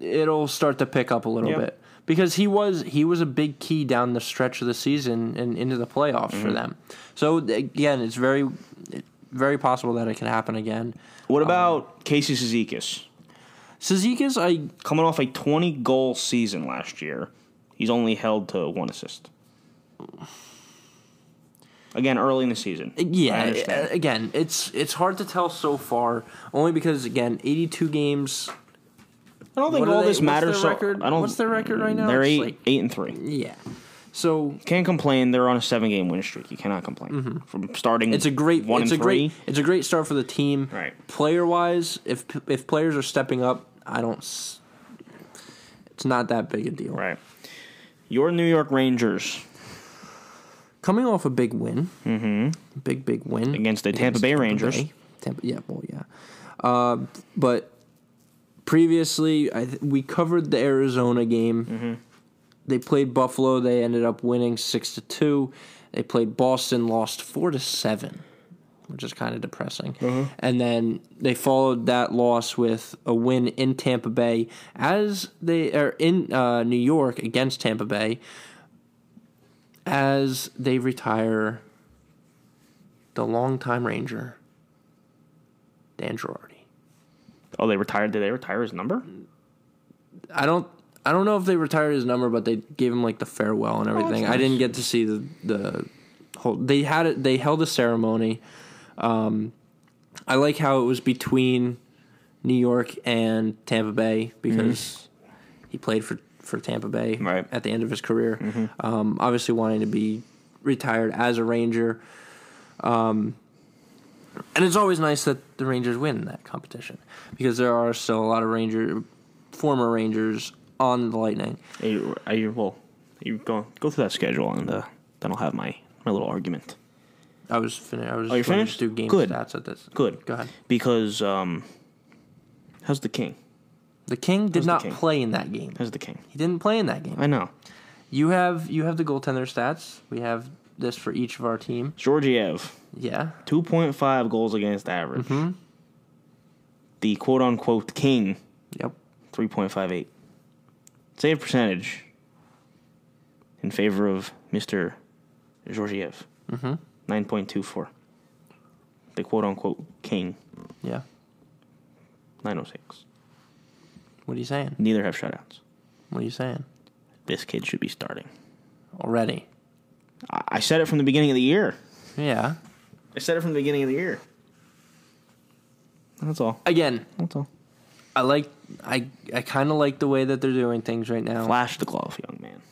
it'll start to pick up a little. Yeah. bit because he was he was a big key down the stretch of the season and into the playoffs Mm-hmm. for them so again it's very very possible that it can happen again What about Casey Cizikas? Cizikas, I Coming off a 20 goal season last year, he's only held to one assist. Again, early in the season. Yeah understand. uh, again it's it's hard to tell so far only because again 82 games I don't think all they- this matters. so- record? I don't. What's their record right now? They're It's eight, like- eight and three. yeah so Can't complain. They're on a seven-game win streak. You cannot complain from starting. Mm-hmm. It's a great. one it's a three. great. It's a great start for the team. Right. Player wise, if if players are stepping up, I don't. It's not that big a deal. Right. Your New York Rangers Coming off a big win, mm-hmm. big big win Against the Tampa Bay Rangers. Bay. Tampa, yeah, well, yeah. Uh, but previously, I th- we covered the Arizona game. Mm-hmm. They played Buffalo. They ended up winning six to two. They played Boston, lost four to seven, which is kind of depressing. Uh-huh. And then they followed that loss with a win in Tampa Bay, as they are in uh, New York against Tampa Bay. As they retire the longtime Ranger, Dan Girardi. Oh, they retired. Did they retire his number? I don't. I don't know if they retired his number, but they gave him like the farewell and everything. that's I didn't get to see the the whole. They had it. They held a ceremony. Um, I like how it was between New York and Tampa Bay because he played for for Tampa Bay Right. at the end of his career. Um, obviously, wanting to be retired as a Ranger. Um, and it's always nice that the Rangers win that competition because there are still a lot of Ranger, former Rangers on the Lightning. Are you, are you well? You go go through that schedule, and uh, then I'll have my my little argument. I was finished. I was Oh, gonna finished? Do game Good. stats at this. Good. Go ahead. Because um, how's the king? The King did the not King? play in that game. How's the king? He didn't play in that game. I know. You have you have the goaltender stats. We have this for each of our team. Georgiev, Yeah. two point five goals against average. Hmm. The quote unquote king, Yep. three point five eight. Save percentage in favor of Mister Georgiev, Mm-hmm. nine point two four. The quote unquote king, Yeah. nine oh six. What are you saying? Neither have shutouts. What are you saying? This kid should be starting. Already. I I said it from the beginning of the year. Yeah. I said it from the beginning of the year. That's all. Again, That's all. I like I I kind of like the way that they're doing things right now. Flash the glove, young man.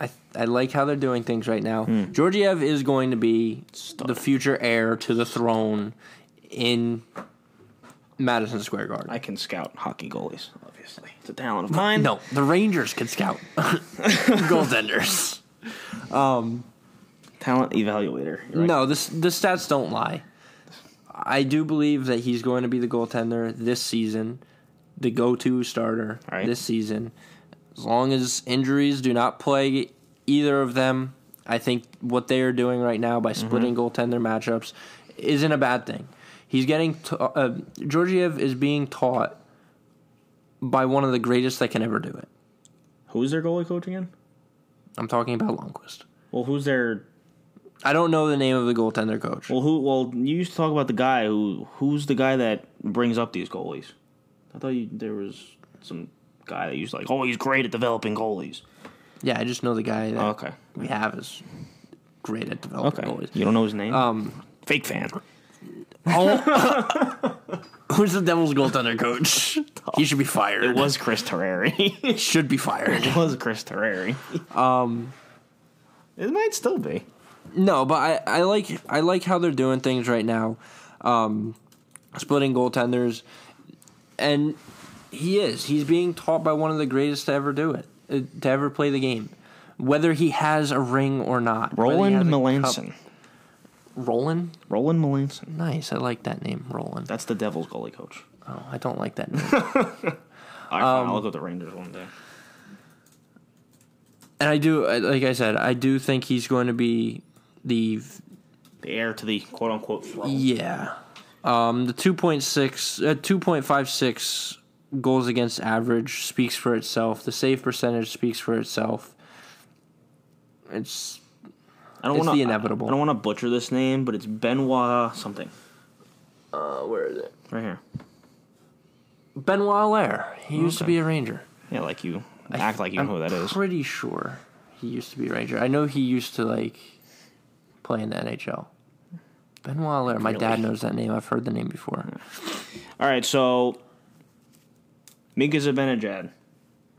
I I like how they're doing things right now. Hmm. Georgiev is going to be the future heir to the throne in Madison Square Garden. I can scout hockey goalies, obviously. It's a talent of mine. no, the Rangers can scout goaltenders. Um, talent evaluator. Right. No, this the stats don't lie. I do believe that he's going to be the goaltender this season, the go-to starter Right. this season. As long as injuries do not plague either of them, I think what they are doing right now by splitting mm-hmm. goaltender matchups isn't a bad thing. He's getting ta- uh, Georgiev is being taught by one of the greatest that can ever do it. Who's their goalie coach again? I'm talking about Lundqvist. Well, who's their. I don't know the name of the goaltender coach. Well, who? Well, you used to talk about the guy who. Who's the guy that brings up these goalies? I thought you, there was some guy that used to like, oh, he's great at developing goalies. Yeah, I just know the guy that Okay. we have is great at developing Okay. goalies. You don't know his name? Um, Fake fan. who's the Devils goaltender coach? He should be fired. It was Chris Terreri. should be fired. it was Chris Terreri. Um. It might still be. No, but I, I like I like how they're doing things right now, um, splitting goaltenders, and he is he's being taught by one of the greatest to ever do it, uh, to ever play the game, whether he has a ring or not. Roland Melanson. Roland, Roland Melanson. nice. I like that name, Roland. That's the Devils goalie coach. Oh, I don't like that name. All right, fine. I'll look at the Rangers one day. And I do, like I said, I do think he's going to be the The heir to the quote unquote throne. yeah, um, the two point six, uh, two point five six goals against average speaks for itself. The save percentage speaks for itself. It's I don't wanna, the inevitable. I don't want to butcher this name, but it's Benoit something. uh, where is it? Right here. Benoit Allaire. He used to be a Ranger. Yeah, like you act like you know I'm who that is. Pretty sure he used to be a Ranger. I know he used to like play in the NHL. Benoit Allaire. My dad knows that name. I've heard the name before. All right, so Mika Zibanejad,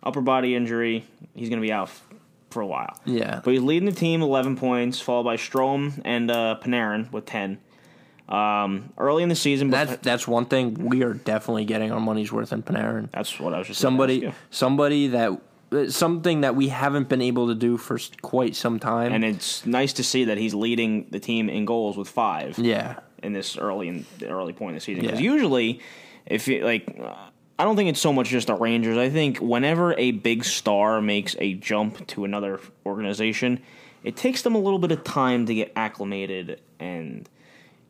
upper body injury. He's going to be out f- for a while. Yeah. But he's leading the team, 11 points, followed by Strome and uh, Panarin with 10. Um, early in the season, but That's that's one thing we are definitely getting our money's worth in Panarin. that's what I was just Somebody, somebody that uh, something that we haven't been able to do for quite some time. And it's nice to see that he's leading the team in goals with five. yeah, in this early in the early point of the season. Because Yeah. usually, if you like, uh, I don't think it's so much just the Rangers. I think whenever a big star makes a jump to another organization, it takes them a little bit of time to get acclimated. And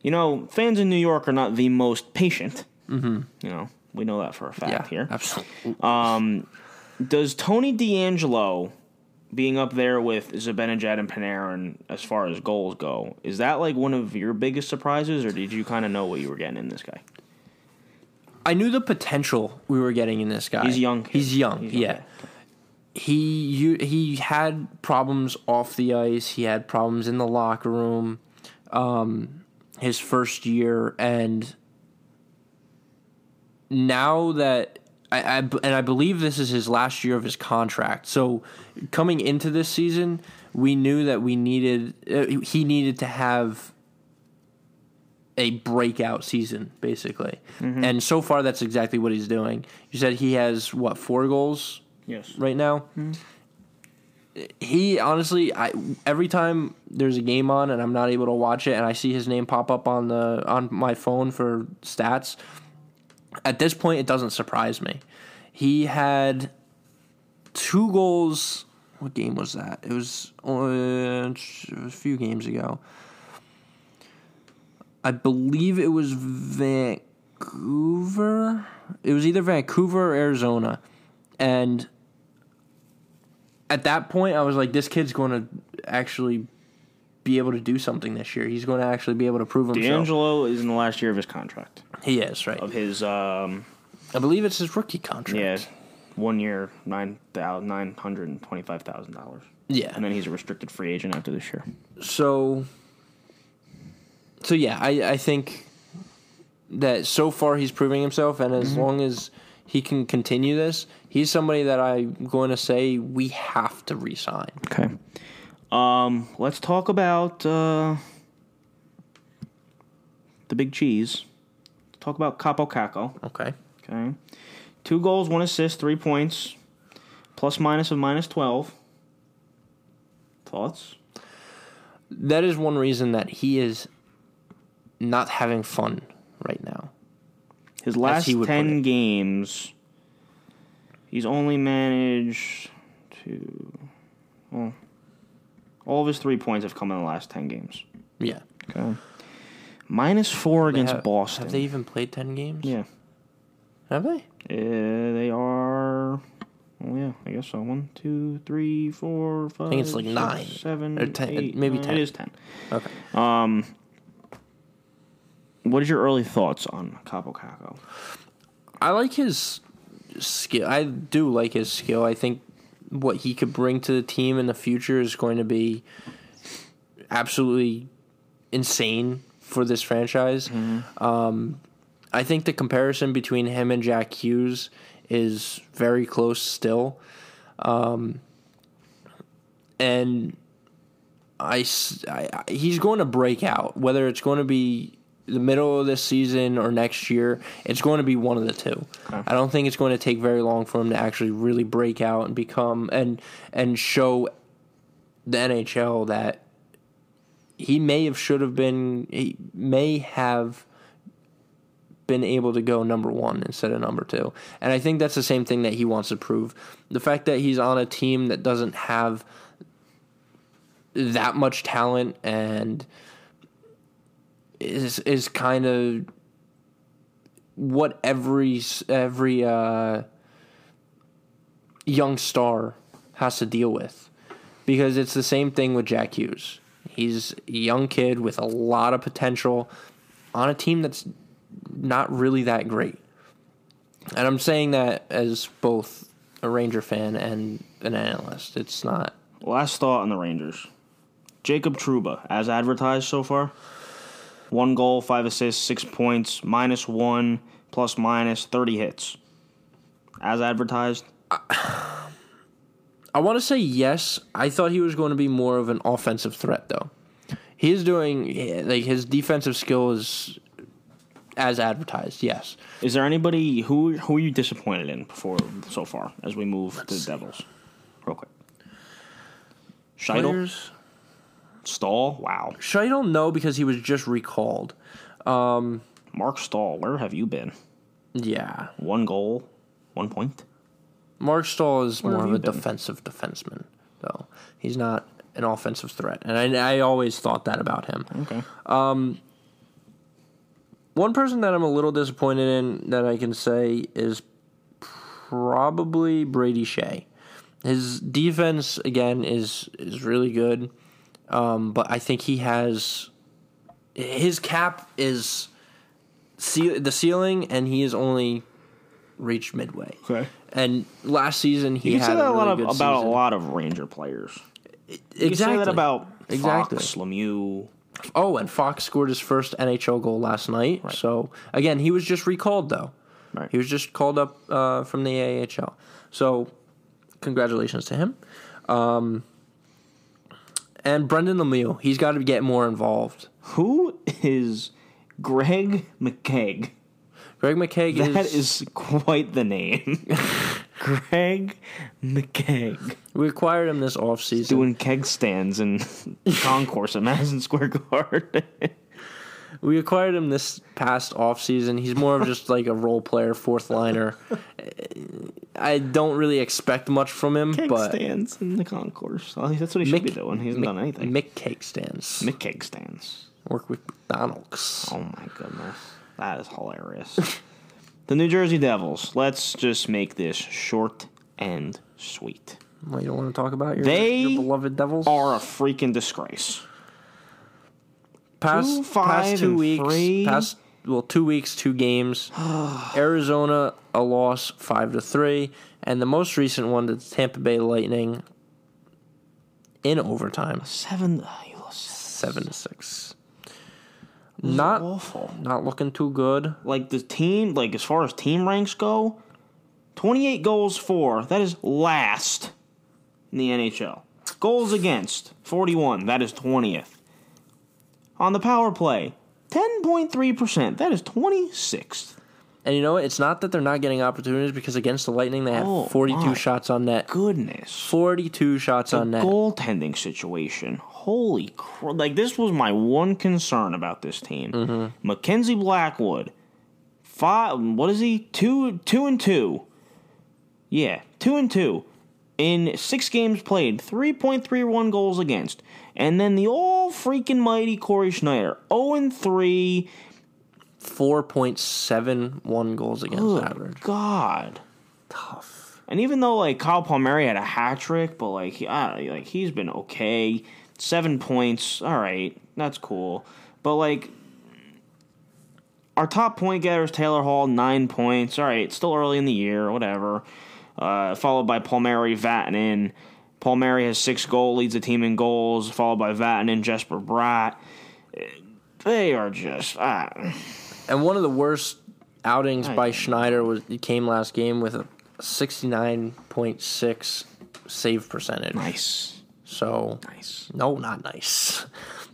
you know, fans in New York are not the most patient. Mm-hmm. You know, we know that for a fact yeah, here. absolutely. Does Tony DeAngelo being up there with Zibanejad and Panarin as far as goals go, is that like one of your biggest surprises, or did you kind of know what you were getting in this guy? I knew the potential we were getting in this guy. He's young. He's young. He's young, yeah. He you, he had problems off the ice. He had problems in the locker room. Um, his first year, and now that I, I and I believe this is his last year of his contract. So coming into this season, we knew that we needed uh, he needed to have a breakout season, basically. And so far, that's exactly what he's doing. You said he has what four goals Yes. right now. He honestly, I every time there's a game on and I'm not able to watch it, and I see his name pop up on the on my phone for stats. At this point, it doesn't surprise me. He had two goals. What game was that? It was, uh, it was a few games ago. I believe it was Vancouver. It was either Vancouver or Arizona. And at that point, I was like, this kid's going to actually be able to do something this year. He's going to actually be able to prove himself. DeAngelo is in the last year of his contract He is, right. of his um I believe it's his rookie contract. yeah one year nine thousand nine hundred and twenty five thousand dollars, Yeah. and then he's a restricted free agent after this year. so so yeah, I, I think that so far he's proving himself and as long as he can continue this, he's somebody that I'm going to say we have to resign. Okay. Um, let's talk about uh, the big cheese. Talk about Kaapo Kakko. Okay. Okay. Two goals, one assist, three points. Plus minus of minus 12. Thoughts? That is one reason that he is not having fun right now. His last 10 games, he's only managed to. Well, all of his three points have come in the last 10 games. Yeah. Okay. Minus four against Have- Boston. Have they even played 10 games? yeah. Have they? Uh, they are. Oh yeah, I guess so. One, two, three, four, five. I think it's like six, nine. seven, Or ten- eight, maybe nine. 10. It is ten. Okay. Um, what is your early thoughts on Kaapo Kakko? I like his skill. I do like his skill. I think what he could bring to the team in the future is going to be absolutely insane for this franchise. Um, I think the comparison between him and Jack Hughes is very close still. Um, and I- I- he's going to break out. Whether it's going to be the middle of this season or next year, it's going to be one of the two. I don't think it's going to take very long for him to actually really break out and become and and show the NHL that he may have should have been he may have been able to go number one instead of number two. And I think that's the same thing that he wants to prove. The fact that he's on a team that doesn't have that much talent and is is kind of what every every uh, young star has to deal with because it's the same thing with Jack Hughes. He's a young kid with a lot of potential on a team that's not really that great. And I'm saying that as both a Ranger fan and an analyst. It's not. Last thought on the Rangers. Jacob Trouba, as advertised so far. One goal, five assists, six points, minus one, plus minus, 30 hits. As advertised. I want to say yes. I thought he was going to be more of an offensive threat, though. He's doing like his defensive skill is as advertised. Yes. Is there anybody who who are you disappointed in before so far as we move to the Devils? Real quick. Scheidel, Players- Staal, wow. I don't know because he was just recalled. Um, Marc Staal, where have you been? Yeah. One goal, one point. Marc Staal is Where more of a been? defensive defenseman, though. He's not an offensive threat, and I, I always thought that about him. Okay. Um, one person that I'm a little disappointed in that I can say is probably Brady Skjei. his defense again is is really good, um, but I think he has his cap is ce- the ceiling, and he has only reached midway. Okay. And last season he You had say that a a lot of, about season. a lot of Ranger players. You exactly. can say that about Exactly. Fox, Lemieux. Oh, and Fox scored his first NHL goal last night. So again, he was just recalled though. Right. He was just called up uh, from the AHL. So congratulations to him. Um, and Brendan Lemieux, he's got to get more involved. Who is Greg McKegg? Greg McKegg That is, is quite the name. Greg McKegg. we acquired him this offseason. Doing keg stands in concourse at Madison Square Garden. We acquired him this past offseason. He's more of just like a role player, fourth liner. I don't really expect much from him, keg but stands in the concourse. Well, that's what he should be doing. He hasn't Mick- done anything. Mick cake stands. Mick cake stands. Work with McDonald's. Oh my goodness. That is hilarious. the New Jersey Devils. Let's just make this short and sweet. Well, you don't want to talk about your, They your beloved Devils? Are a freaking disgrace. Past, two, past two weeks, three. past well, two weeks, two games. Arizona a loss five to three, and the most recent one to Tampa Bay Lightning in overtime Seven. Uh, you lost seven to six. Not awful. not looking too good. Like the team, like as far as team ranks go, 28 goals for. That is last in the NHL. Goals against, 41. That is 20th. On the power play, 10.3%. That is 26th. And you know what? It's not that they're not getting opportunities because against the Lightning they have Oh, 42 shots on net. Goodness. 42 shots on net. goaltending situation. Holy crap! Like this was my one concern about this team. Mm-hmm. Mackenzie Blackwood, five. What is he? Two, two and two. Yeah, two and two in six games played. Three point three one goals against, and then the all freaking mighty Cory Schneider, zero and three. 4.71 goals against Good average. God. Tough. And even though like Kyle Palmieri had a hat trick, but like he, I, like he's been okay. Seven points, all right, that's cool. But like our top point getter is Taylor Hall, nine points. All right, still early in the year, whatever. Uh, followed by Palmieri, Vatanen. Palmieri has six goals, leads the team in goals. Followed by Vatanen, and Jesper Bratt. They are just ah. And one of the worst outings Aye. by Schneider was came last game with a 69.6 save percentage. nice, So nice. no, not nice.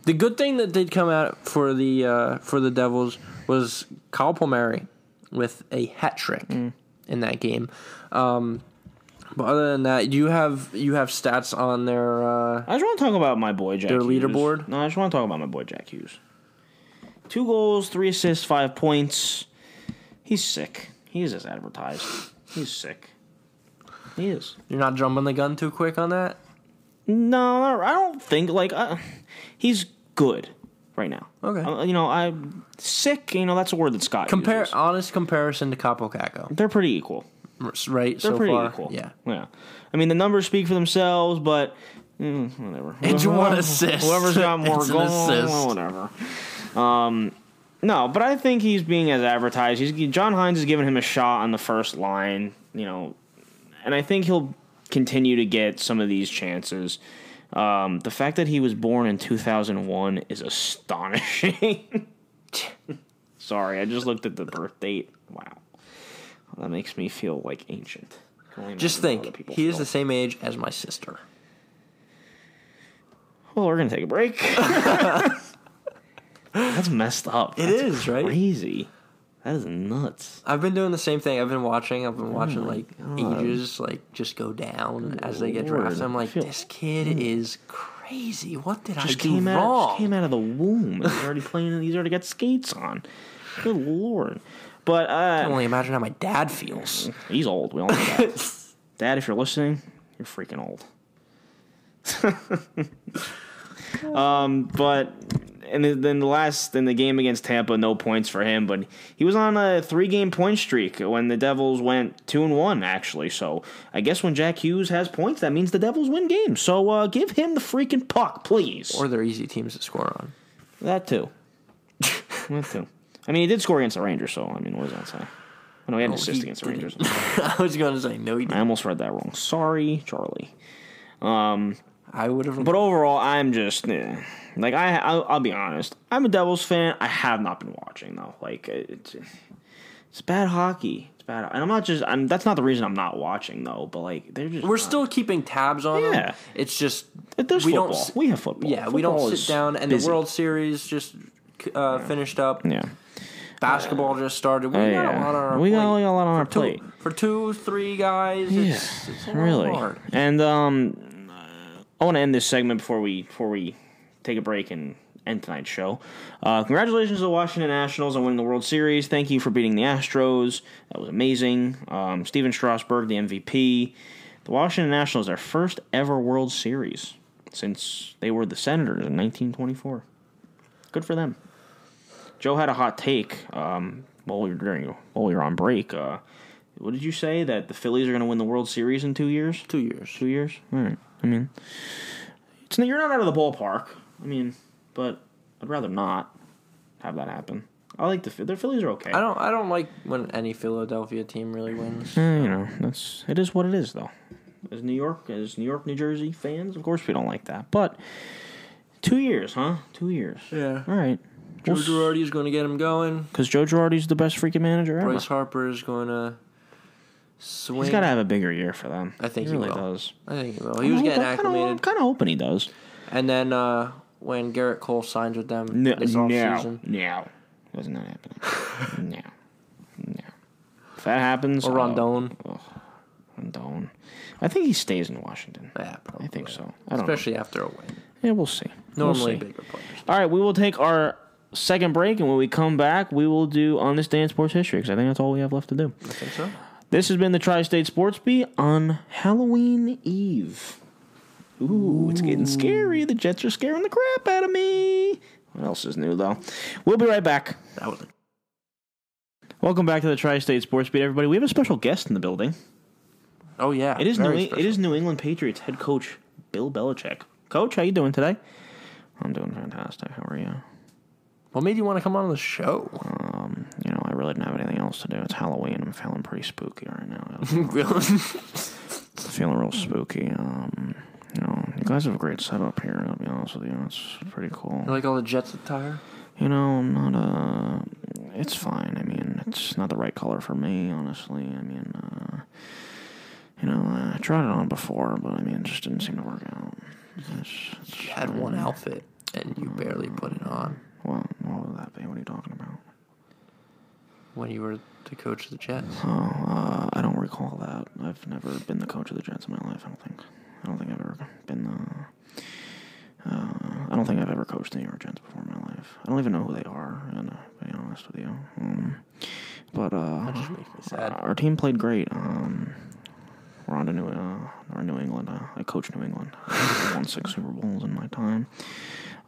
The good thing that did come out for the uh, for the Devils was Kyle Palmieri with a hat trick Mm. in that game. Um, but other than that, you have you have stats on their uh, I just want to talk about my boy Jack. Their Hughes. leaderboard? No, I just want to talk about my boy Jack Hughes. Two goals, three assists, five points. He's sick. He is as advertised. He's sick. He is. You're not jumping the gun too quick on that. No, I don't think like uh, he's good right now. Okay. Uh, you know, I'm sick. You know, that's a word that Scott Compare uses. honest comparison to Kaapo Kakko, They're pretty equal. Right? They're so pretty far, equal. yeah. yeah. I mean, the numbers speak for themselves, but mm, whatever. It's one assist. Whoever's got more goals, whatever. Um, no, but I think he's being as advertised. He's John Hynes has given him a shot on the first line, you know, and I think he'll continue to get some of these chances. Um, the fact that he was born in 2001 is astonishing. Sorry, I just looked at the birth date. Wow, that makes me feel like ancient. Just imagine how other think, he is feel. the same age as my sister. Well, we're gonna take a break. That's messed up. It That's is, right? Crazy. That is nuts. I've been doing the same thing. I've been watching. I've been watching oh my like God. ages like just go down as they get drafted. I'm like, this kid mm. is crazy. What did Just I do came out. wrong? Just came out of the womb. He's already playing. He's already got skates on. Good lord. But I can uh, only imagine how my dad feels. he's old. We all know that. Dad, if you're listening, you're freaking old. um, but and then the last in the game against Tampa, no points for him. But he was on a three game point streak when the Devils went two and one actually. So I guess when Jack Hughes has points, that means the Devils win games. So uh, give him the freaking puck, please. Or they're easy teams to score on. that too. that too. I mean, he did score against the Rangers. So I mean, what does that say? Oh, no, he had an assist against the. Rangers. I was going to say no, he I didn't. almost read that wrong. Sorry, Charlie. Um, I would have. But overall, I'm just eh. like I. I'll, I'll be honest. I'm a Devils fan. I have not been watching though. Like it's it's bad hockey. It's bad, and I'm not just. I'm, that's not the reason I'm not watching though. But like they're just. We're not- still keeping tabs on Yeah. them. It's just There's we football. don't. we have football. Yeah, we don't sit down. And busy. the World Series just uh, finished up. Yeah. Basketball just started. We Oh, got yeah. a lot on our We got plate. a lot on for our two, plate. for two, three guys. It's, it's a lot really. hard. And um, I want to end this segment before we before we take a break and end tonight's show. Uh, congratulations to the Washington Nationals on winning the World Series. Thank you for beating the Astros. That was amazing. Um, Stephen Strasburg, the MVP. The Washington Nationals, their first ever World Series since they were the Senators in 1924. Good for them. Joe had a hot take um, while we were during while we were on break. Uh, what did you say that the Phillies are going to win the World Series in two years? Two years. Two years. All right. I mean, it's you're not out of the ballpark. I mean, but I'd rather not have that happen. I like the the Phillies are okay. I don't. I don't like when any Philadelphia team really wins. Eh, you know, that's it is what it is though. As New York, as New York, New Jersey fans, of course we don't like that. But two years, huh? Two years. Yeah. All right. Joe Girardi is going to get him going. Because Joe Girardi's the best freaking manager ever. Bryce Harper is going to swing. He's got to have a bigger year for them. I think he he really will. does. I think he will. He was getting I'm acclimated, kind of hoping he does. and then uh, when Gerrit Cole signs with them No, this no, offseason, no, wasn't that happening? no, no. If that happens, or Rendon, oh, Rendon. I think he stays in Washington. yeah, probably. I think so. I don't know. especially after a win. Yeah, we'll see. We'll Normally see. bigger players. All right, we will take our second break, and when we come back, we will do on this day in sports history because I think that's all we have left to do. I think so. This has been the Tri-State Sports Beat on Halloween Eve. Ooh, it's getting scary. The Jets are scaring the crap out of me. What else is new though? We'll be right back. Welcome back to the Tri-State Sports Beat, everybody. We have a special guest in the building. Oh yeah, It is New special. is New England Patriots head coach Bill Belichick. Coach, how you doing today? I'm doing fantastic. How are you? What made you want to come on the show? Um, you know, I really didn't have anything else to do. It's Halloween. I'm feeling pretty spooky right now. really? feeling real spooky. Um, you know, you guys have a great setup here. I'll be honest with you. It's pretty cool. You like all the Jets attire? You know, I'm not uh It's fine. I mean, it's not the right color for me, honestly. I mean, uh, you know, I tried it on before, but I mean, it just didn't seem to work out. It's, it's, You had one outfit and you barely put it on Well, what would that be? What are you talking about? when you were the coach of the Jets. Oh, uh, I don't recall that. I've never been the coach of the Jets in my life. I don't think. I don't think I've ever been the. Uh, I don't think I've ever coached the New York Jets before in my life. I don't even know who they are. And to be honest with you, um, but uh, That just makes me sad. our team played great. Um, we're on to New, uh, New England. Uh, I coached New England. I won six Super Bowls in my time.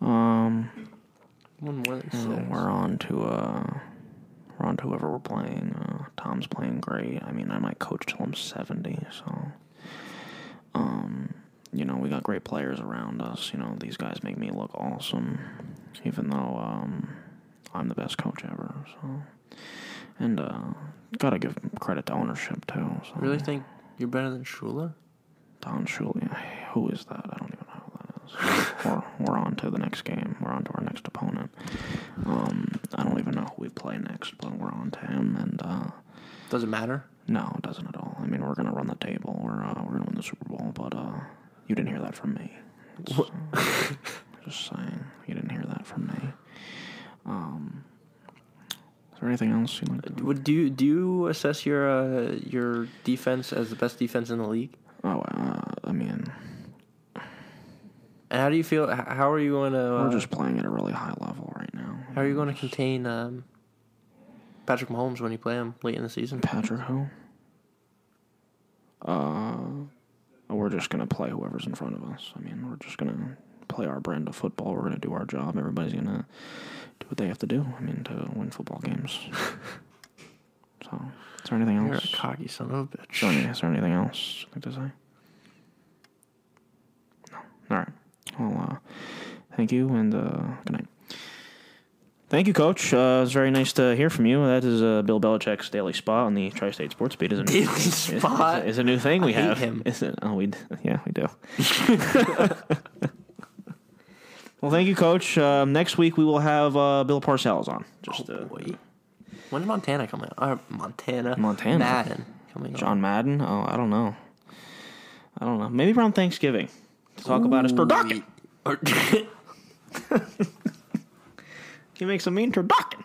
Um, One more than uh, we're on to uh, we're on to whoever we're playing. Uh, Tom's playing great. I mean, I might coach till I'm seventy. So, um, you know, we got great players around us. You know, these guys make me look awesome, even though um, I'm the best coach ever. So, and uh, gotta give credit to ownership too. So. Really think you're better than Shula? Don Shula. Who is that? I don't even we're, we're on to the next game. We're on to our next opponent. Um, I don't even know who we play next, but we're on to him. And uh, Does it matter? no, it doesn't at all. I mean, we're gonna run the table. We're uh, we're gonna win the Super Bowl. But uh, you didn't hear that from me. Uh, just saying, you didn't hear that from me. Um, is there anything else you'd like to? Would do you, do you assess your uh, your defense as the best defense in the league? Oh, uh, I mean, And how do you feel? How are you going to? Uh, we're just playing at a really high level right now. how are you going to contain um, Patrick Mahomes when you play him late in the season? Patrick who? Uh, we're just gonna play whoever's in front of us. I mean, we're just gonna play our brand of football. We're gonna do our job. Everybody's gonna do what they have to do. I mean, to win football games. so, is there anything You're a else? cocky son of a Is there, bitch. any, is there anything else like to say? No. All right. Well, uh, thank you and uh, good night. Thank you, Coach. Uh, it's very nice to hear from you. That is uh, Bill Belichick's daily spot on the Tri-State Sports Beat, isn't? Daily It's- spot? It's, a new thing we I have. him. Is it? Oh, we d- yeah we do. well, thank you, Coach. Um, next week we will have uh, Bill Parcells on. Just uh, Wait. When's Montana coming? Uh, Montana. Montana. Madden coming on. John Madden. Oh, I don't know. I don't know. Maybe around Thanksgiving to talk about his turducken. He makes a mean turducken.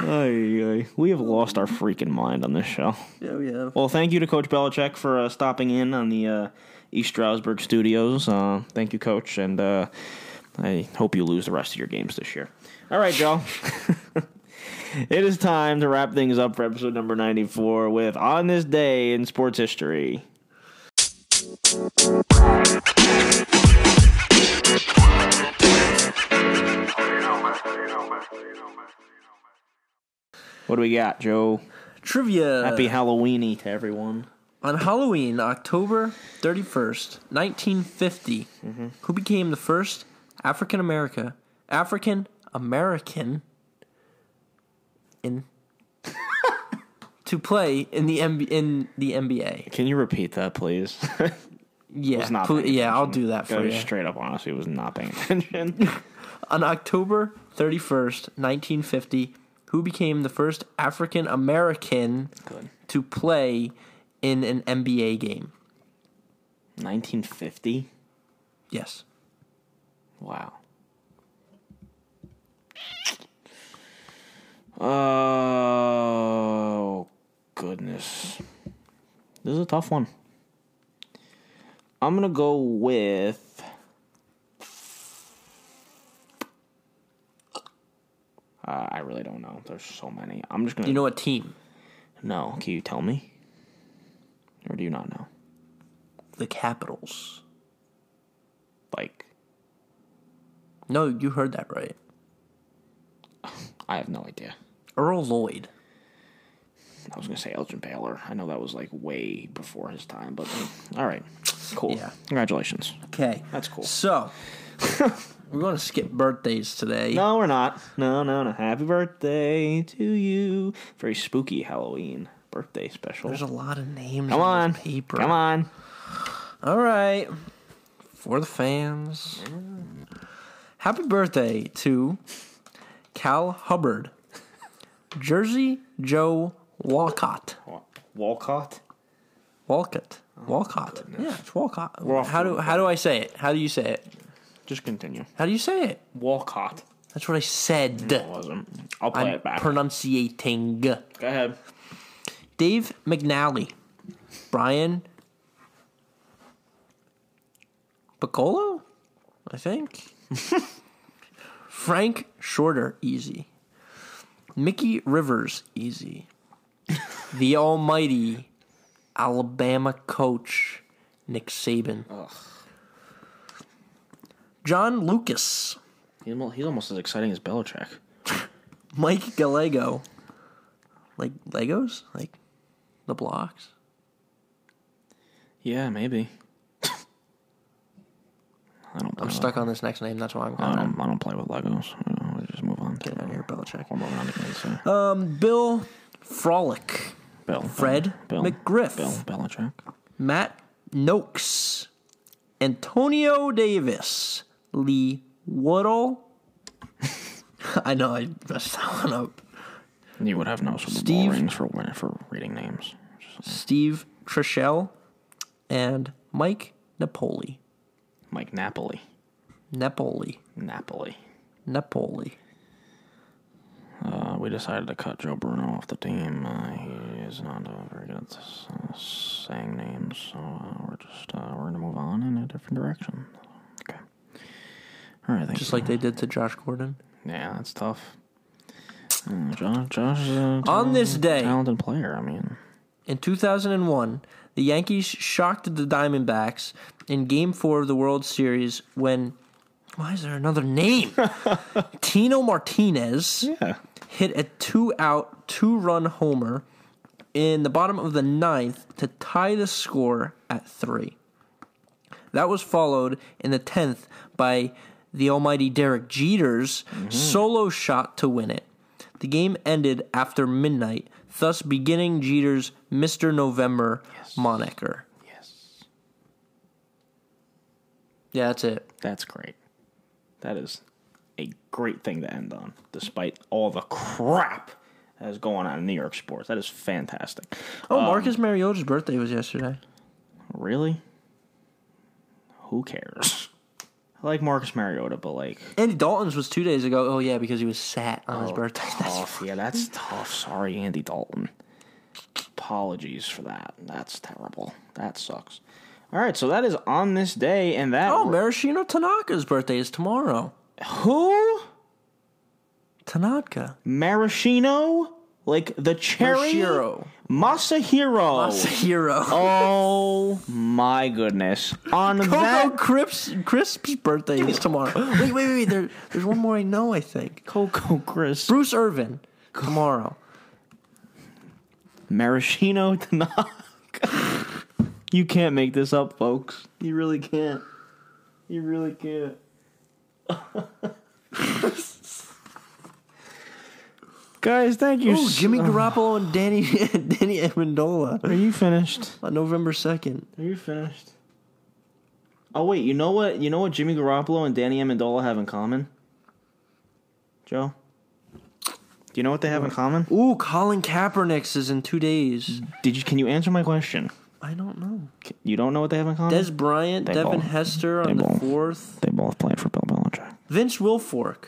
Ay, ay. We have lost our freaking mind on this show. yeah, yeah. Well, thank you to Coach Belichick for uh, stopping in on the uh, East Stroudsburg studios. Uh, thank you, Coach, and uh, I hope you lose the rest of your games this year. All right, Joe. it is time to wrap things up for episode number 94 with On This Day in Sports History. What do we got, Joe? Trivia. Happy Halloweeny to everyone. On Halloween, October 31st, 1950, who became the first African America African American in to play in the MB, in the NBA? Can you repeat that, please? Yeah, was not pl- yeah, I'll do that for you. Straight up, honestly, was not paying attention. On October 31st, 1950, who became the first African American to play in an NBA game? 1950. Yes. Wow. Oh goodness, this is a tough one. I'm gonna go with. Uh, I really don't know. There's so many. I'm just gonna. Do you know what team? No, can you tell me? Or do you not know? The Capitals. Like, No, you heard that right. I have no idea. Earl Lloyd. I was gonna say Elgin Baylor. I know that was like way before his time, but uh, all right, cool. Yeah. Congratulations. Okay. That's cool. So, we're going to skip birthdays today. No, we're not. No, no, no. Happy birthday to you. Very spooky Halloween birthday special. There's a lot of names Come on, on, this paper. come on. All right. For the fans. Happy birthday to Cal Hubbard. Jersey Joe Walcott. Walcott. Walcott. Oh, Walcott. Yeah, it's Walcott. How do how do I say it? How do you say it? Just continue. How do you say it? Walcott. That's what I said. It wasn't. I'll play I'm it back. pronunciating. Go ahead. Dave McNally, Brian Piccolo, I think. Frank Shorter, easy. Mickey Rivers, easy. the almighty Alabama coach, Nick Saban. John Lucas, He's almost as exciting as Belichick. Mike Gallego. Like Legos? Like the blocks? Yeah, maybe. I don't. I'm stuck on this next name. That's why I'm I don't. I don't play with Legos. Uh, We just move on. Get out of here, Belichick. We're moving on to Kansas. Um, Bill Fralic, Bill. Fred Bill. McGriff. Bill Belichick. Matt Nokes, Antonio Davis, Lee Woodall. I know I messed that one up. You would have no Super Bowl Steve- rings for for reading names. Steve Trishell, and Mike Napoli. Mike Napoli. Napoli. Napoli. Napoli. We decided to cut Joe Bruno off the team. Uh, he is not uh, very good at uh, saying names, so uh, we're just uh, we're gonna move on in a different direction. Okay. All right. Just you. like they did to Josh Gordon. Yeah, that's tough. Uh, Josh, Josh is a On this day- talented player. I mean, In 2001, the Yankees shocked the Diamondbacks in Game 4 of the World Series when. Why is there another name? Tino Martinez Yeah. Hit a two out, two run homer in the bottom of the ninth to tie the score at three. That was followed in the 10th by the almighty Derek Jeter's mm-hmm. solo shot to win it. The game ended after midnight, thus beginning Jeter's Mr. November moniker. Yes. Yeah, that's it. That's great. That is a great thing to end on, despite all the crap that is going on in New York sports. That is fantastic. Oh, um, Marcus Mariota's birthday was yesterday. Really? Who cares? I like Marcus Mariota, but like, Andy Dalton's was two days ago. Oh, yeah, because he was sat on his oh, birthday. That's tough. Yeah, that's tough. Sorry, Andy Dalton. Apologies for that. That's terrible. That sucks. All right, so that is on this day, and that Oh, Marishino Tanaka's birthday is tomorrow. Who Tanaka. Maraschino, like the cherry Mashiro. Masahiro. Hero. Oh my goodness! On Coco that Crisp's, Crisp's birthday is tomorrow. wait, wait, wait. There, there's one more I know, I think. Coco Chris Bruce Irvin tomorrow. Maraschino Tanaka. you can't make this up, folks. You really can't. You really can't. Guys, thank you. Ooh, so- Jimmy Garoppolo and Danny Danny Amendola Are you finished? on November second. Are you finished? Oh wait, you know what? You know what Jimmy Garoppolo and Danny Amendola have in common? Joe, do you know what they have in common? Ooh, Colin Kaepernick's is in two days. Did you? Can you answer my question? I don't know. You don't know what they have in common? Dez Bryant, They Devin both- Hester they on the both- fourth. they both played for Bill Belichick. Vince Wilfork.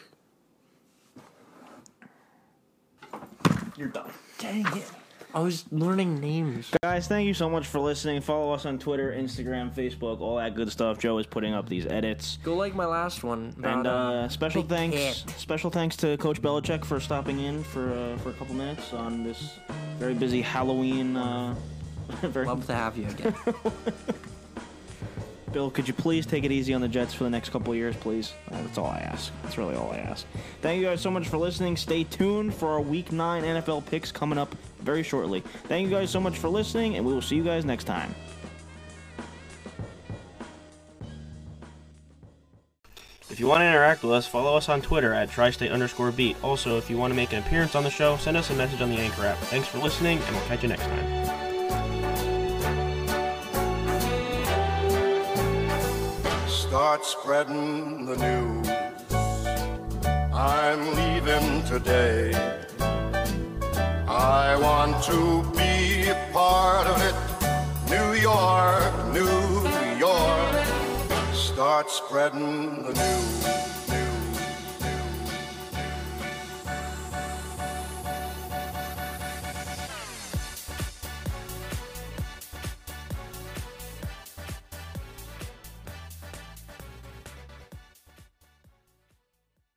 You're done. Dang it! I was learning names. Guys, thank you so much for listening. Follow us on Twitter, Instagram, Facebook, all that good stuff. Joe is putting up these edits. Go like my last one. And uh, special thanks, Cat. special thanks to Coach Belichick for stopping in for uh, for a couple minutes on this very busy Halloween. Uh, very Love to have you again. Bill, could you please take it easy on the Jets for the next couple of years, please? That's all I ask. That's really all I ask. Thank you guys so much for listening. Stay tuned for our Week 9 NFL picks coming up very shortly. Thank you guys so much for listening, and we will see you guys next time. If you want to interact with us, follow us on Twitter at tristate underscore beat. Also, if you want to make an appearance on the show, send us a message on the Anchor app. Thanks for listening, and we'll catch you next time. Start spreading the news. I'm leaving today. I want to be a part of it. New York, New York. Start spreading the news.